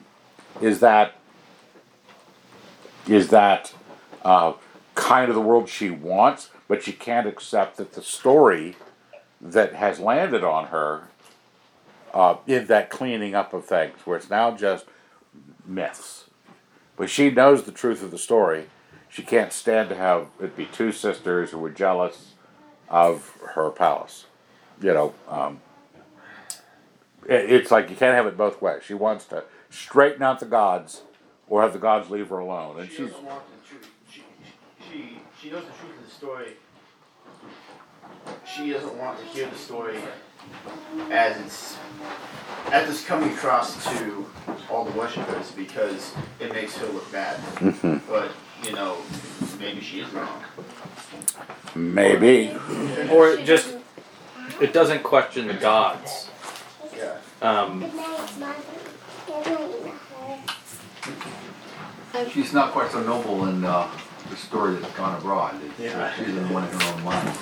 is that is that uh, kind of the world she wants, but she can't accept that the story that has landed on her uh, in that cleaning up of things, where it's now just myths. But she knows the truth of the story. She can't stand to have it be two sisters who were jealous of her palace. You know, um, it, it's like you can't have it both ways. She wants to straighten out the gods, or have the gods leave her alone. And she she's doesn't want the truth. She, she, she knows the truth of the story. She doesn't want to hear the story as it's as it's coming across to all the worshippers because it makes her look bad. But you know, maybe she is wrong. maybe. Or She just it doesn't question the gods. Yeah. Um, She's not quite so noble in uh, the story that's gone abroad. It's, uh, Yeah. she's in one in her own mind.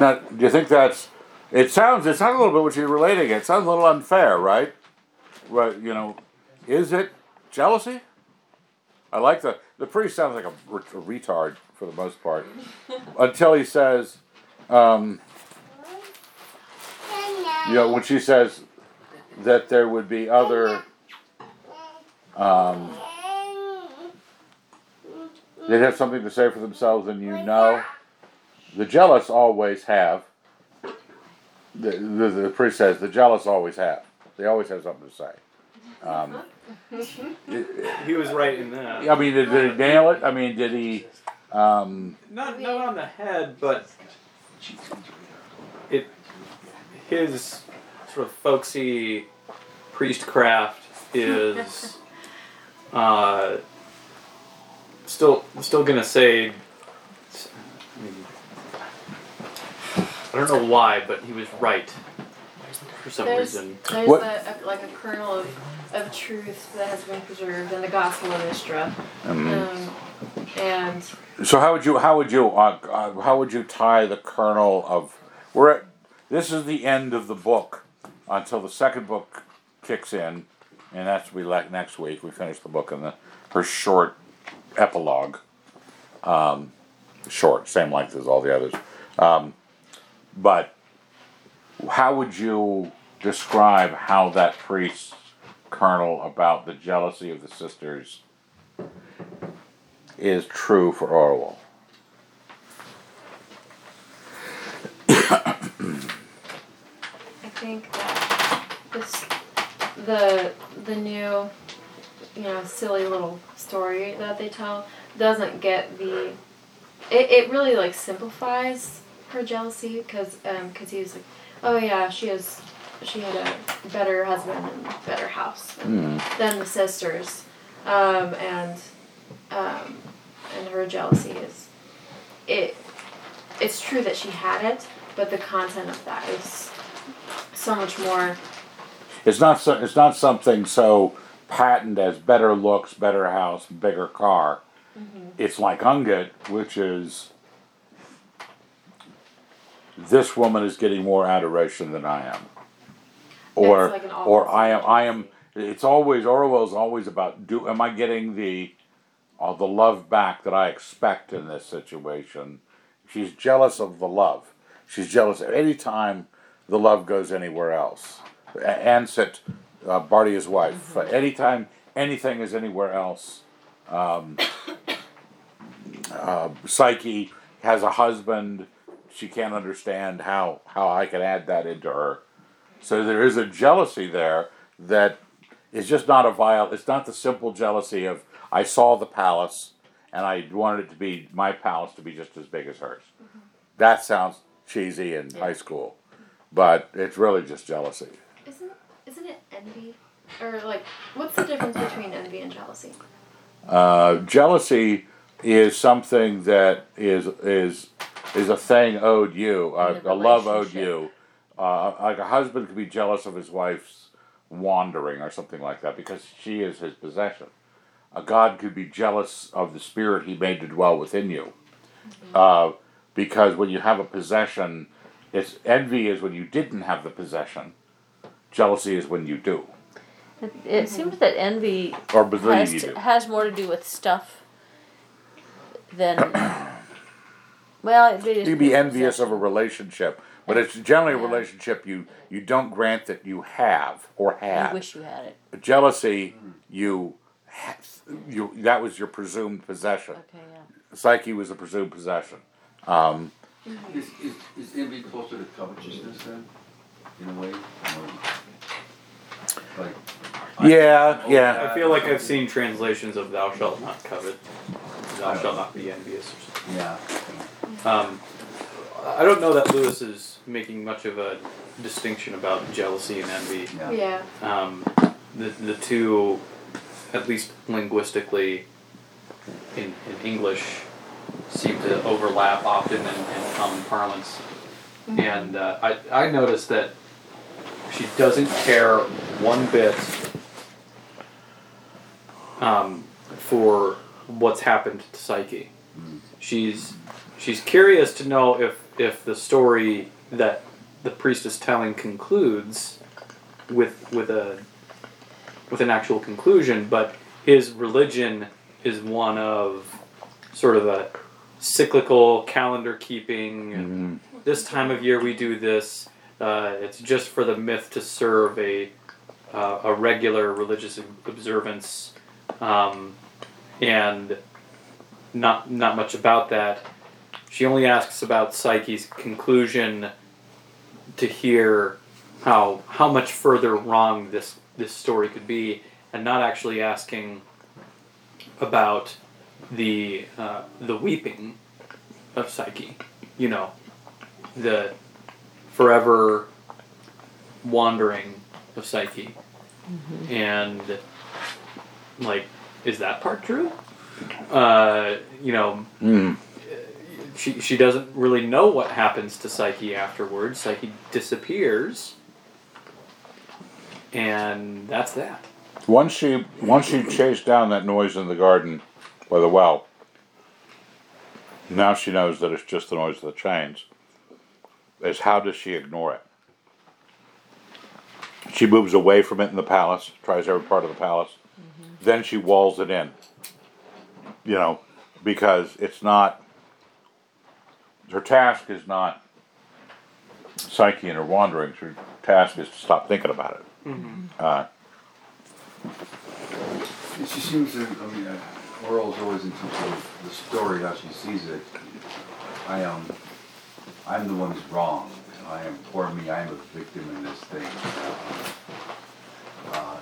Now, do you think that's? It sounds. It sounds a little bit what you're relating. It sounds a little unfair, right? Right. You know, is it jealousy? I like the the priest sounds like a, a retard for the most part, until he says, um, you know, when she says that there would be other. Um, they'd have something to say for themselves, and you know. The jealous always have. The, the, the priest says the jealous always have. They always have something to say. Um, he was right in that. I mean, did, did he nail it? I mean, did he? Um, Not not on the head, but it his sort of folksy priestcraft is uh, still I'm still gonna say. I don't know why, but he was right for some There's, reason. there's What- a, a, like a kernel of, of truth that has been preserved in the Gospel of Istra. um, Um, and so how would you how would you uh, uh, how would you tie the kernel of we're at, this is the end of the book until the second book kicks in and that's we like next week we finish the book and the her short epilogue um, short same length as all the others um, but how would you describe how that priest, kernel about the jealousy of the sisters is true for Orual. I think that this the the new you know silly little story that they tell doesn't get the it, it really like simplifies her jealousy because um because he was like oh yeah she has she had a better husband and better house than, than the sisters. Um and um and her jealousy is it it's true that she had it but the content of that is so much more It's not so, it's not something so patent as better looks, better house, bigger car. It's like Ungit, which is this woman is getting more adoration than I am. or like or I am I am. It's always Orual's always about do. Am I getting the uh, the love back that I expect in this situation? She's jealous of the love. She's jealous any time the love goes anywhere else. Ansett, uh, wife. Mm-hmm. Anytime anything is anywhere else, um, uh, Psyche has a husband. She can't understand how how I can add that into her. So there is a jealousy there that is just not a vile. It's not the simple jealousy of I saw the palace and I wanted it to be my palace to be just as big as hers. That sounds cheesy in high school, but it's really just jealousy. Isn't isn't it envy? Or like what's the difference between envy and jealousy? Uh, jealousy is something that is is is a thing owed you, a a love owed you. Uh, like a husband could be jealous of his wife's wandering or something like that because she is his possession. A god could be jealous of the spirit he made to dwell within you, uh, because when you have a possession, it's envy is when you didn't have the possession. Jealousy is when you do, It, it seems that envy or believe has, to, has more to do with stuff than. well, it is You can be with envious of a relationship, but it's generally a relationship you you don't grant that you have or have You wish you had it. Jealousy, you ha- you that was your presumed possession. Okay, yeah. Psyche was a presumed possession. Um, Is, is, is envy closer to covetousness then, in a way? Or, Like. Yeah, I- yeah. I feel like I've seen translations of "Thou shalt not covet," "Thou shalt not be envious." Or something. Yeah. Um, I don't know that Lewis is making much of a distinction about jealousy and envy. Yeah. Yeah. Um, the the two, at least linguistically, in, in English, seem to overlap often in, in common parlance. And uh, I I noticed that she doesn't care one bit um, for what's happened to Psyche. She's she's curious to know if if the story that the priest is telling concludes with with a with an actual conclusion, but his religion is one of sort of a cyclical calendar keeping. and This time of year we do this. Uh, it's just for the myth to serve a uh, a regular religious observance, um, and not not much about that. She only asks about Psyche's conclusion to hear how how much further wrong this this story could be, and not actually asking about the uh, the weeping of Psyche. You know, the forever wandering of Psyche, and like, is that part true? Uh, you know, Mm. she she doesn't really know what happens to Psyche afterwards. Psyche disappears, and that's that. Once she once she chased down that noise in the garden by the well, now she knows that it's just the noise of the chains. Is how does she ignore it? She moves away from it in the palace, tries every part of the palace. Then she walls it in. You know, because it's not her task is not psyche and her wanderings. Her task is to stop thinking about it. Uh, She seems to, I mean, uh, Orual's always in touch with the story, how she sees it. I am, I'm the one who's wrong. I am, poor me, I am a victim in this thing. Uh,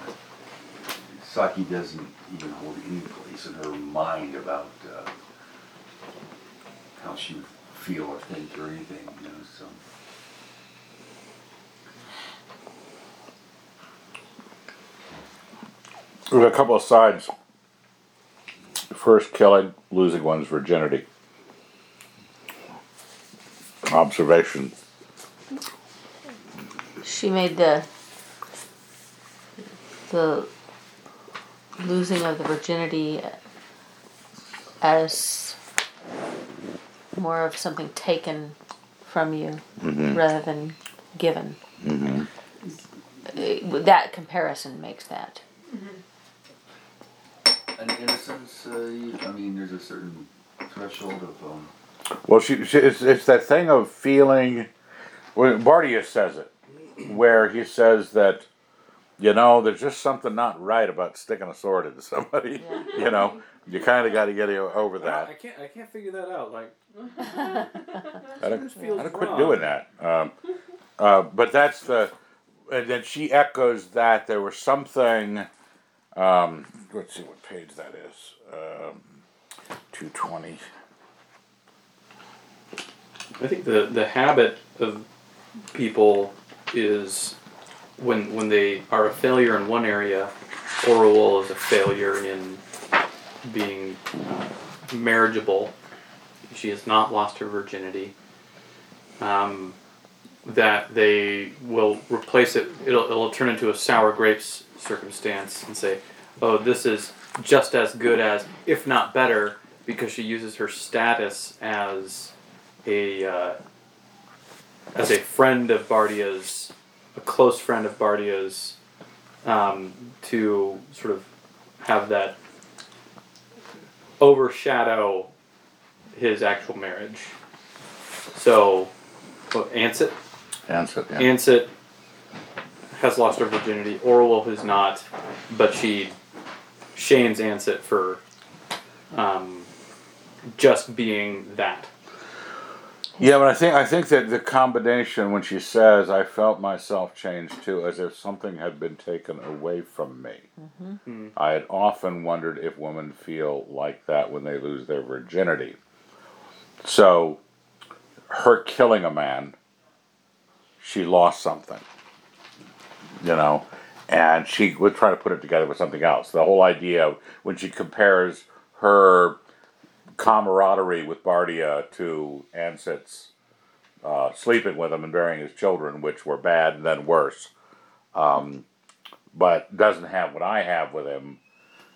Psyche doesn't even hold any place in her mind about uh, how she would feel or think or anything, you know, so. There's a couple of sides. First, killing, losing one's virginity. Observation. She made the the losing of the virginity as more of something taken from you rather than given. Uh, that comparison makes that. And innocence, uh, I mean, there's a certain threshold of, um, Well, she, she it's, it's that thing of feeling. Well, Bardia says it, where he says that, you know, there's just something not right about sticking a sword into somebody. You know, you kind of got to get over that. I can't. I can't figure that out. Like, I don't, I don't quit doing that. Um, uh, but that's the, and then she echoes that there was something. Um, let's see what page that is. Um, Two twenty. I think the the habit of people is when when they are a failure in one area, Orual is a failure in being marriageable. She has not lost her virginity. Um, that they will replace it. It'll it'll turn into a sour grapes circumstance and say, "Oh, this is just as good as, if not better," because she uses her status as a uh, as a friend of Bardia's, a close friend of Bardia's, um, to sort of have that overshadow his actual marriage. So, what, Ansit Answer. Yeah. Ansit has lost her virginity. Orual has not, but she shames Ansit for um, just being that. Yeah, but I think I think that the combination when she says I felt myself change too, as if something had been taken away from me. Mm. I had often wondered if women feel like that when they lose their virginity. So, her killing a man, she lost something. You know, and she would try to put it together with something else. The whole idea of when she compares her camaraderie with Bardia to Ansit's uh, sleeping with him and bearing his children, which were bad and then worse, um, but doesn't have what I have with him.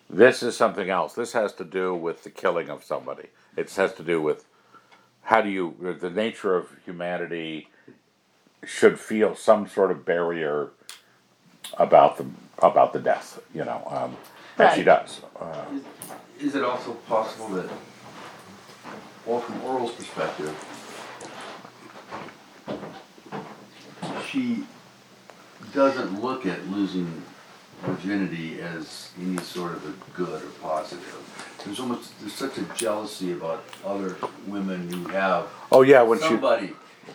This is something else. This has to do with the killing of somebody. It has to do with how do you, the nature of humanity should feel some sort of barrier about the about the death, you know, um, and she does. Uh, is it also possible that, well, from Orual's perspective, she doesn't look at losing virginity as any sort of a good or positive. There's almost, there's such a jealousy about other women who have oh yeah, when she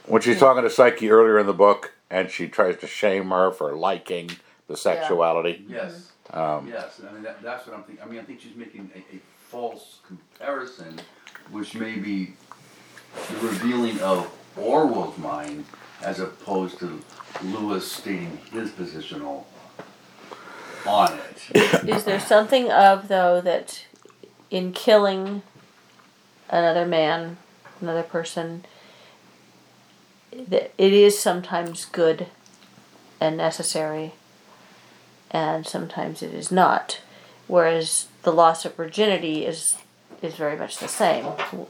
when she's talking to Psyche earlier in the book, and she tries to shame her for liking the sexuality. Yes. Um, Yes, I mean, that, that's what I'm thinking. I mean, I think she's making a, a false comparison, which may be the revealing of Orual's mind as opposed to Lewis stating his position on, it. Is there something of though that in killing another man, another person, that it is sometimes good and necessary, and sometimes it is not. Whereas the loss of virginity is is very much the same.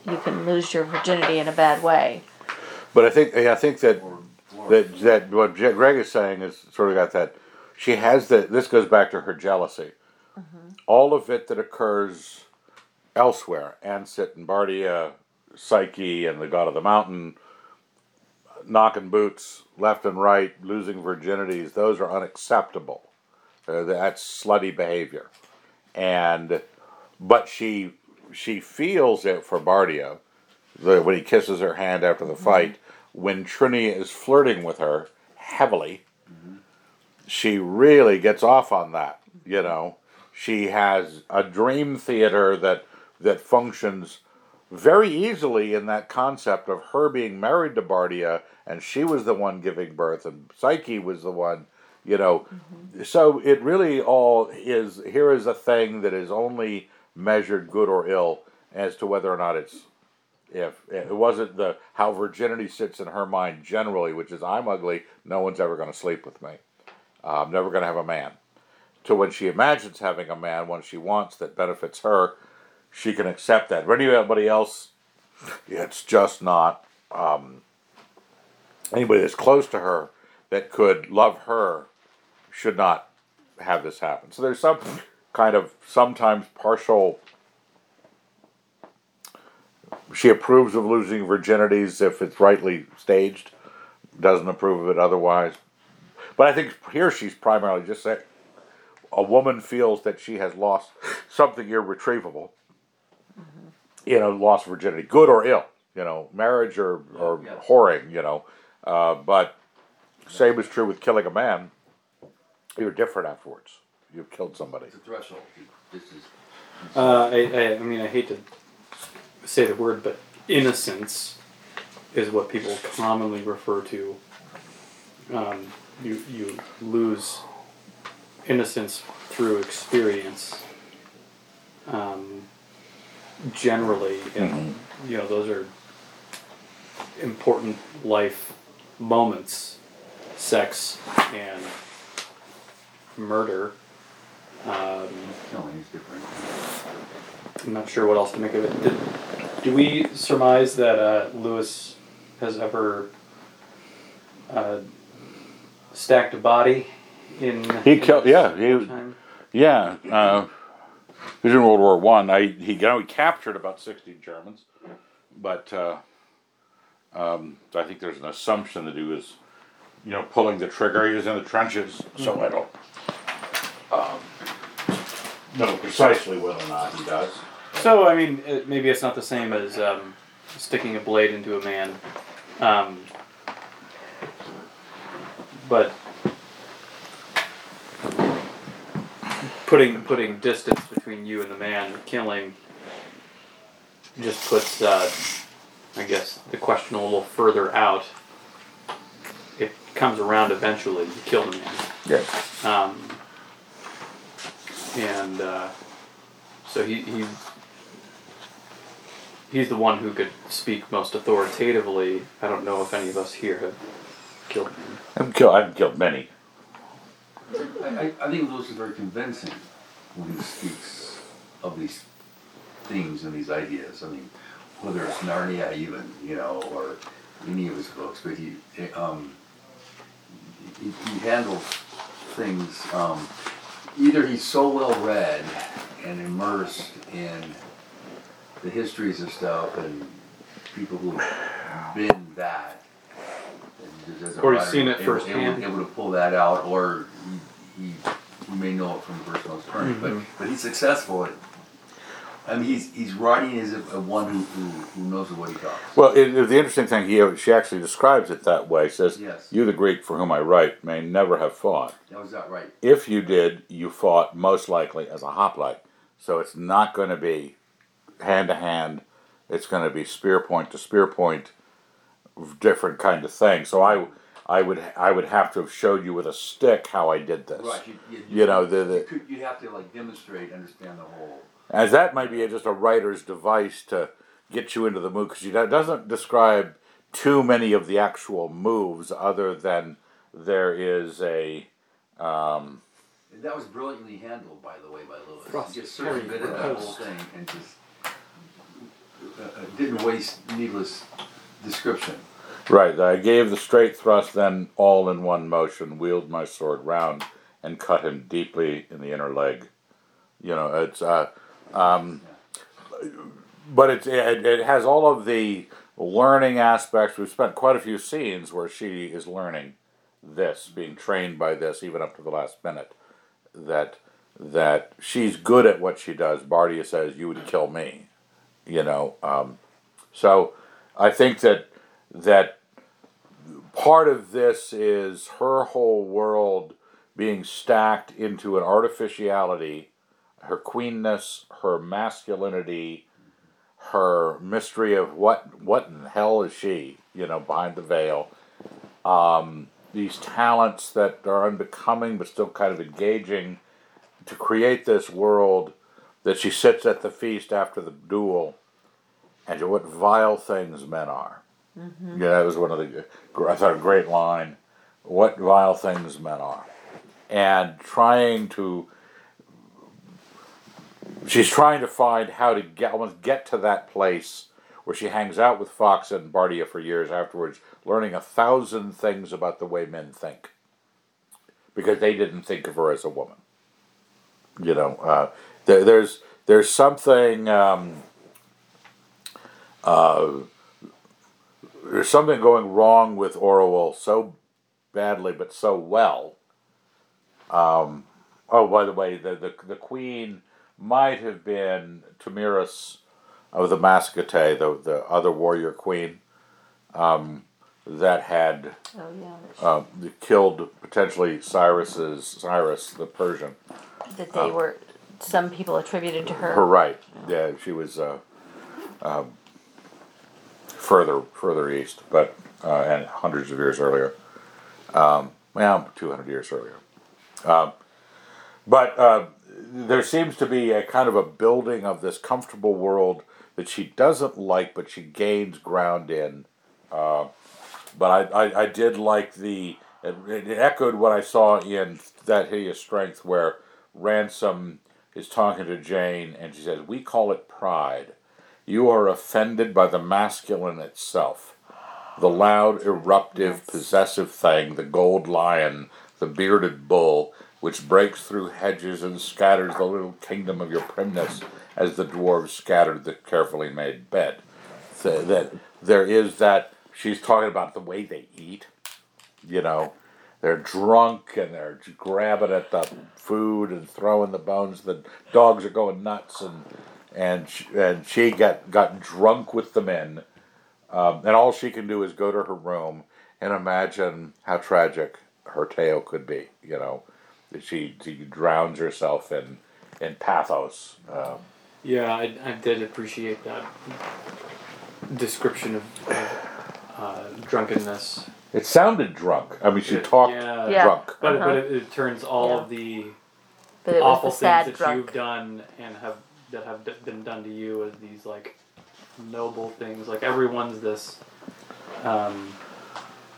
You can lose your virginity in a bad way. but I think I think that that that what Greg is saying is sort of got that. She has that. This goes back to her jealousy. All of it that occurs elsewhere, Ansit and Bardia, Psyche and the God of the Mountain, knocking boots left and right, losing virginities. Those are unacceptable. Uh, that's slutty behavior, and but she she feels it for Bardia the, when he kisses her hand after the mm-hmm. fight, when Trunia is flirting with her heavily, mm-hmm. she really gets off on that. You know, she has a dream theater that that functions very easily in that concept of her being married to Bardia, and she was the one giving birth, and Psyche was the one. You know, mm-hmm. so it really all is. Here is a thing that is only measured good or ill as to whether or not it's if it wasn't the how virginity sits in her mind generally, which is I'm ugly, no one's ever going to sleep with me. Uh, I'm never going to have a man. To when she imagines having a man, one she wants that benefits her, she can accept that. For anybody else, it's just not um, anybody that's close to her that could love her. should not have this happen. So there's some kind of sometimes partial. She approves of losing virginities if it's rightly staged, doesn't approve of it otherwise. But I think here she's primarily just saying a woman feels that she has lost something irretrievable. You know, lost virginity, good or ill. You know, marriage or or Yeah. whoring. You know, uh, but same is true with killing a man. You're different afterwards. You've killed somebody. It's a threshold. This is. Uh, I, I, I mean, I hate to say the word, but innocence is what people commonly refer to. Um, you you lose innocence through experience. Um, generally, and you know those are important life moments. Sex and murder. Um, Killing different. I'm not sure what else to make of it. Did, do we surmise that uh, Lewis has ever uh, stacked a body in? He in killed- yeah, he- wartime? Yeah, uh, he was in World War One. I he you know, he captured about sixty Germans, but uh, um, I think there's an assumption that he was, you know, pulling the trigger. He was in the trenches, so I don't um, know precisely whether or not he does. So I mean, it, maybe it's not the same as um, sticking a blade into a man, um, but putting putting distance between you and the man killing just puts, uh, I guess, the question a little further out. It comes around eventually. You kill the man. Yes. Um, and uh, so he, he he's the one who could speak most authoritatively. I don't know if any of us here have killed him. I've killed. I've killed many. I, I, I think Lewis is very convincing when he speaks of these themes and these ideas. I mean, whether it's Narnia even, you know, or any of his books, but he, um, he, he handles things, um, either he's so well read and immersed in the histories of stuff and people who've been that. and just as a Or he's seen it firsthand. Able, able to pull that out, or he, he, may know it from personal experience, Mhm. but, but he's successful at, I mean, he's, he's writing as a, a uh, one who, who, who knows what he talks. Well, it, the interesting thing, he she actually describes it that way. Says, Yes. "You, the Greek for whom I write, may never have fought. That was that right. If you did, you fought most likely as a hoplite. So it's not going to be hand to hand. It's going to be spear point to spear point, different kind of thing. So I, I would I would have to have showed you with a stick how I did this. Right. You, you, You know, the- the- you could, you'd have to like demonstrate, understand the whole. As that might be just a writer's device to get you into the mood because it doesn't describe too many of the actual moves other than there is a And that was brilliantly handled, by the way, by Lewis. Thrust, He just parry, circumvented that whole thing and just uh, uh, didn't waste needless description. Right, I gave the straight thrust, then all in one motion, wheeled my sword round, and cut him deeply in the inner leg. You know, it's uh, um, but it's it, it has all of the learning aspects. We've spent quite a few scenes where she is learning this, being trained by this, even up to the last minute. That that she's good at what she does. Bardia says, "You would kill me," you know. Um, so I think that that part of this is her whole world being stacked into an artificiality, her queenness, her masculinity, her mystery of what what in hell is she, you know, behind the veil. Um, these talents that are unbecoming but still kind of engaging to create this world that she sits at the feast after the duel and to what vile things men are. Yeah, that was one of the, I thought, a great line. What vile things men are. And trying to, she's trying to find how to get, almost get to that place where she hangs out with Fox and Bardia for years afterwards, learning a thousand things about the way men think. because they didn't think of her as a woman. You know, uh, there, there's there's something um, uh, there's something going wrong with Orual so badly, but so well. Um, oh, by the way, the, the the queen might have been Tomyris of the Massagetae, the the other warrior queen, um, that had Oh yeah. uh, killed potentially Cyrus's Cyrus the Persian. That they were. Some people attributed to her. Her right, yeah, she was uh, um, further further east, but uh, and hundreds of years earlier. Um, well, two hundred years earlier. Um, but uh, there seems to be a kind of a building of this comfortable world that she doesn't like, but she gains ground in. Uh, but I, I, I did like the it, it echoed what I saw in that hideous strength, where Ransom is talking to Jane, and she says, "We call it pride. You are offended by the masculine itself, the loud, eruptive, possessive thing, the gold lion, the bearded bull." Which breaks through hedges and scatters the little kingdom of your primness, as the dwarves scattered the carefully made bed. So that there is that she's talking about the way they eat. You know, they're drunk and they're grabbing at the food and throwing the bones. The dogs are going nuts, and and she, and she got got drunk with the men, um, and all she can do is go to her room and imagine how tragic her tale could be. You know, she she drowns herself in in pathos. Um, Yeah, I, I did appreciate that description of, of uh, drunkenness. it sounded drunk. I mean, she Yeah, talked yeah. Yeah. drunk. But, Uh-huh. but it, it turns all Yeah. of the But awful the things that drunk. you've done and have that have d- been done to you as these like noble things. Like everyone's this um,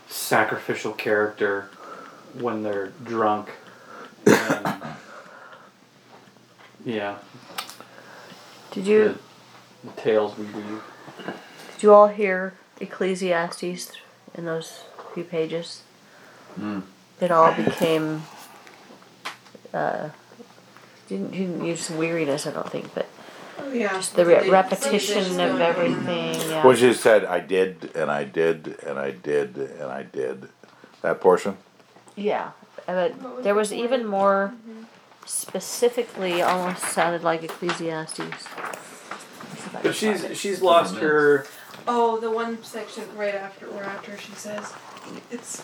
sacrificial character when they're drunk. And, yeah, Did you the, the tales we weave. did you all hear Ecclesiastes in those few pages? It all became uh, didn't, didn't use weariness, I don't think, but Oh, yeah. just the re- repetition of everything. Yeah. When she said, "I did, and I did, and I did, and I did," that portion. Yeah, What but there was even more specifically, almost sounded like Ecclesiastes. See if I can But she's she's lost her. Oh, the one section right after or after she says it's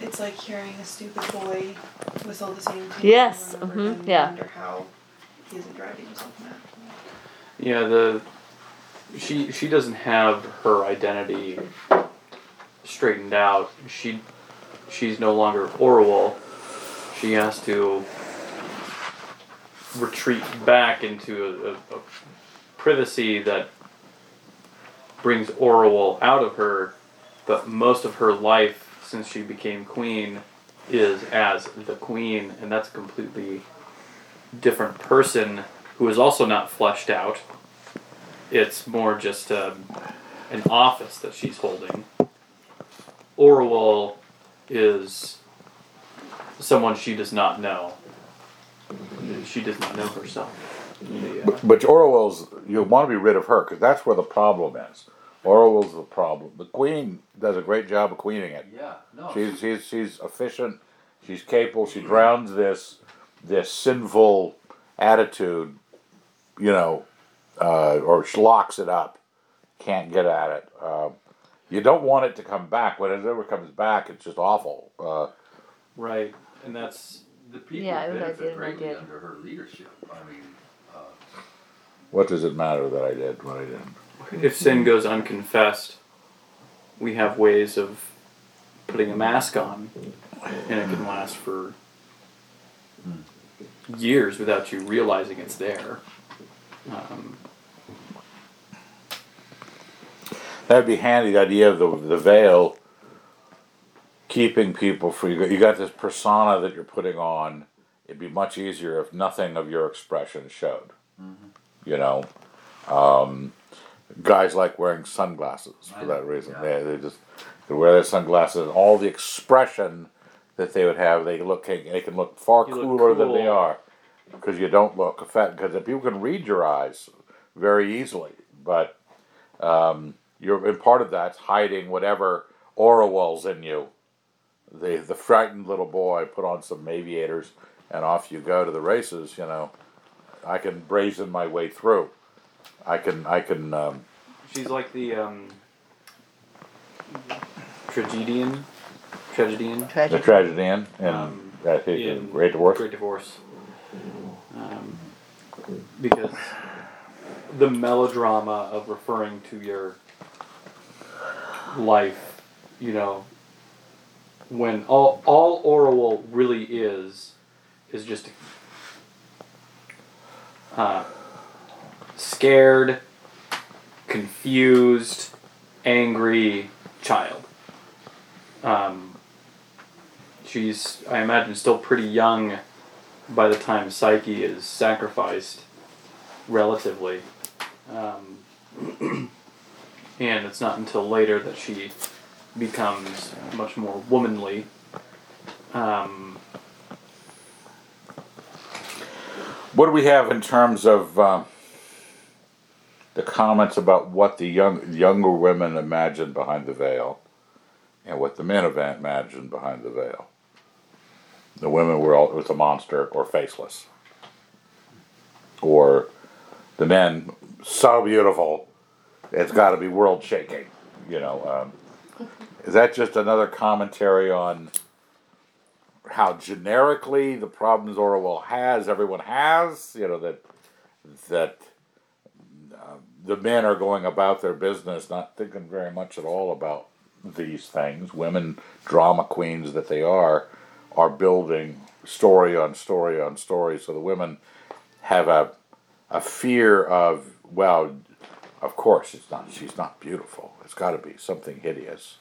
it's like hearing a stupid boy whistle the same tune Yes, over and over mhm, and yeah. wonder how he isn't driving himself mad. Yeah, the she she doesn't have her identity straightened out. She she's no longer Orual. She has to retreat back into a, a, a privacy that brings Orual out of her. But most of her life since she became queen is as the queen, and that's a completely different person who is also not fleshed out. It's more just um, an office that she's holding. Orual is someone she does not know. She does not know herself. The, uh, But Orual's, you want to be rid of her because that's where the problem is. Orual's the problem. The Queen does a great job of queening it. Yeah, no. She's she's she's efficient. She's capable. She drowns this this sinful attitude, you know, uh, or she locks it up. Can't get at it. Um, you don't want it to come back. When it ever comes back, it's just awful. Uh, right, and that's The people Yeah, it was- benefit did, I greatly did. under her leadership. I mean, uh, what does it matter that I did what I did? if sin goes unconfessed, we have ways of putting a mask on, and it can last for years without you realizing it's there. Um, That'd be handy. The idea of the the veil keeping people free. You got, you got this persona that you're putting on. It'd be much easier if nothing of your expression showed. You know, um, guys like wearing sunglasses for I that reason. yeah. They, they just they wear their sunglasses. and All the expression that they would have. They look they can look far You look cooler than they are because you don't look effect because people can read your eyes very easily, but um, you're and part of that's hiding whatever Orual's in you. The the frightened little boy put on some aviators and off you go to the races. You know, I can brazen my way through. I can I can. Um, She's like the um, tragedian, tragedian the Tragic. tragedy in and Um, that in Great Divorce. Great Divorce. Um, because the melodrama of referring to your life, you know, when all all Orual really is is just uh, scared, confused, angry child. Um, she's, I imagine, still pretty young by the time Psyche is sacrificed, relatively. Um, and it's not until later that she becomes much more womanly. Um, What do we have in terms of um, the comments about what the young younger women imagined behind the veil, and what the men event imagined behind the veil? The women were all was a monster or faceless, or the men so beautiful, it's got to be world shaking. You know, um, is that just another commentary on? how generically the problems Orual has, everyone has. You know that that uh, the men are going about their business, not thinking very much at all about these things. Women, drama queens that they are, are building story on story on story. So the women have a a fear of well, of course it's not. She's not beautiful. It's got to be something hideous.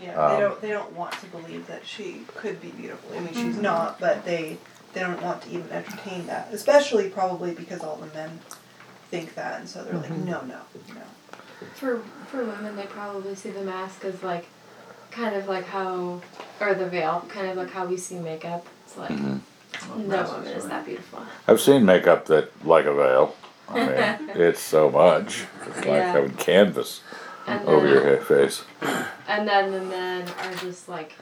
Yeah, Um, they don't they don't want to believe that she could be beautiful. I mean, she's not, but they they don't want to even entertain that, especially probably because all the men think that, and so they're like, no, no, no. For for women, they probably see the mask as like, kind of like how, or the veil, kind of like how we see makeup. It's like Mm-hmm. no woman is that beautiful. I've seen makeup that like a veil. I mean, it's so much. It's like Yeah. having canvas And then, over your face. and then the men are just like.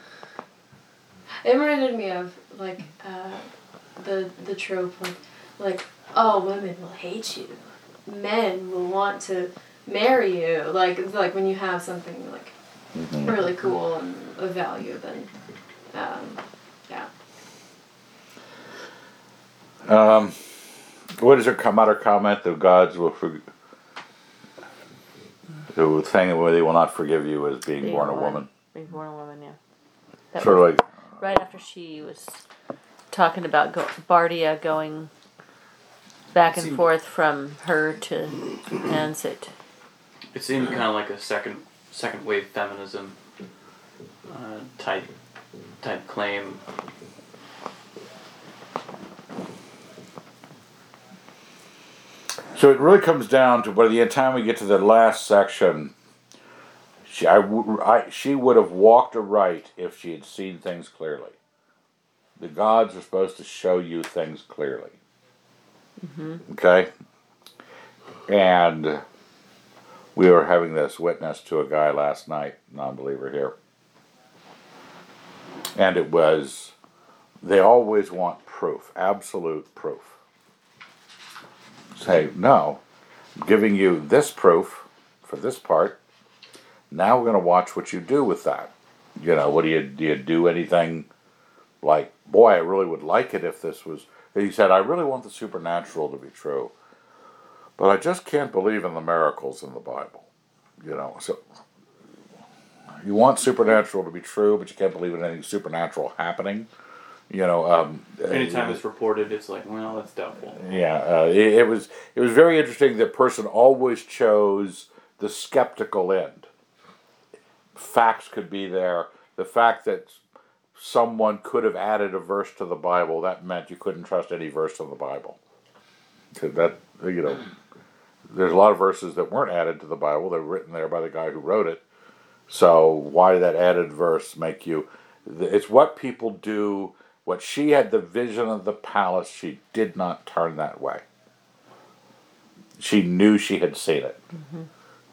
It reminded me of like uh, the the trope of like oh women will hate you, men will want to marry you like like when you have something like Mhm. really cool and of value then um, yeah Um, what is her com- comment? The gods will forgive. The thing where they will not forgive you as being Being born a born. woman. Being born a woman, yeah. That Sort of like right after she was talking about go- Bardia going back and Seemed- forth from her to Ansit. it seemed kind of like a second second wave feminism uh, type type claim. So it really comes down to by the time we get to the last section, she, I, I- she would have walked aright if she had seen things clearly. The gods are supposed to show you things clearly. Mm-hmm. Okay? And we were having this witness to a guy last night, non believer here. And it was, they always want proof, absolute proof say, no, I'm giving you this proof for this part. Now we're going to watch what you do with that. You know, what do you do? You do anything like, boy, I really would like it if this was. He said, I really want the supernatural to be true, but I just can't believe in the miracles in the Bible. You know, so you want supernatural to be true, but you can't believe in anything supernatural happening. You know, um, Anytime it's reported, it's like, well, that's doubtful. yeah, uh, it, it was it was very interesting that person always chose the skeptical end. Facts could be there. The fact that someone could have added a verse to the Bible that meant you couldn't trust any verse in the Bible. 'Cause that you know, there's a lot of verses that weren't added to the Bible. They're written there by the guy who wrote it. So why did that added verse make you? it's what people do. What she had the vision of the palace, she did not turn that way. She knew she had seen it.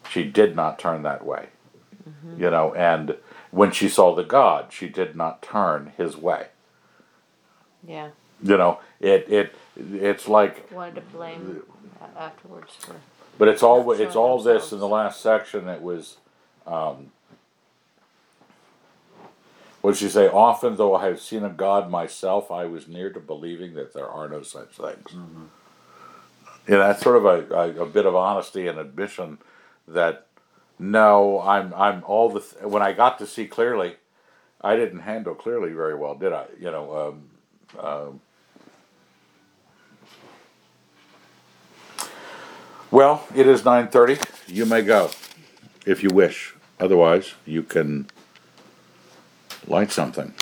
She did not turn that way. You know, and when she saw the God, she did not turn his way. Yeah. You know, it it it's like Wanted to blame afterwards for. But it's all it's all this in the last section. It was, um, what did she say? Often, though I have seen a God myself, I was near to believing that there are no such things. Yeah, that's sort of a, a, a bit of honesty and admission that no, I'm I'm all the th- when I got to see clearly, I didn't handle clearly very well, did I? You know. Um, um, Well, it is nine thirty. You may go, if you wish. Otherwise, you can light something.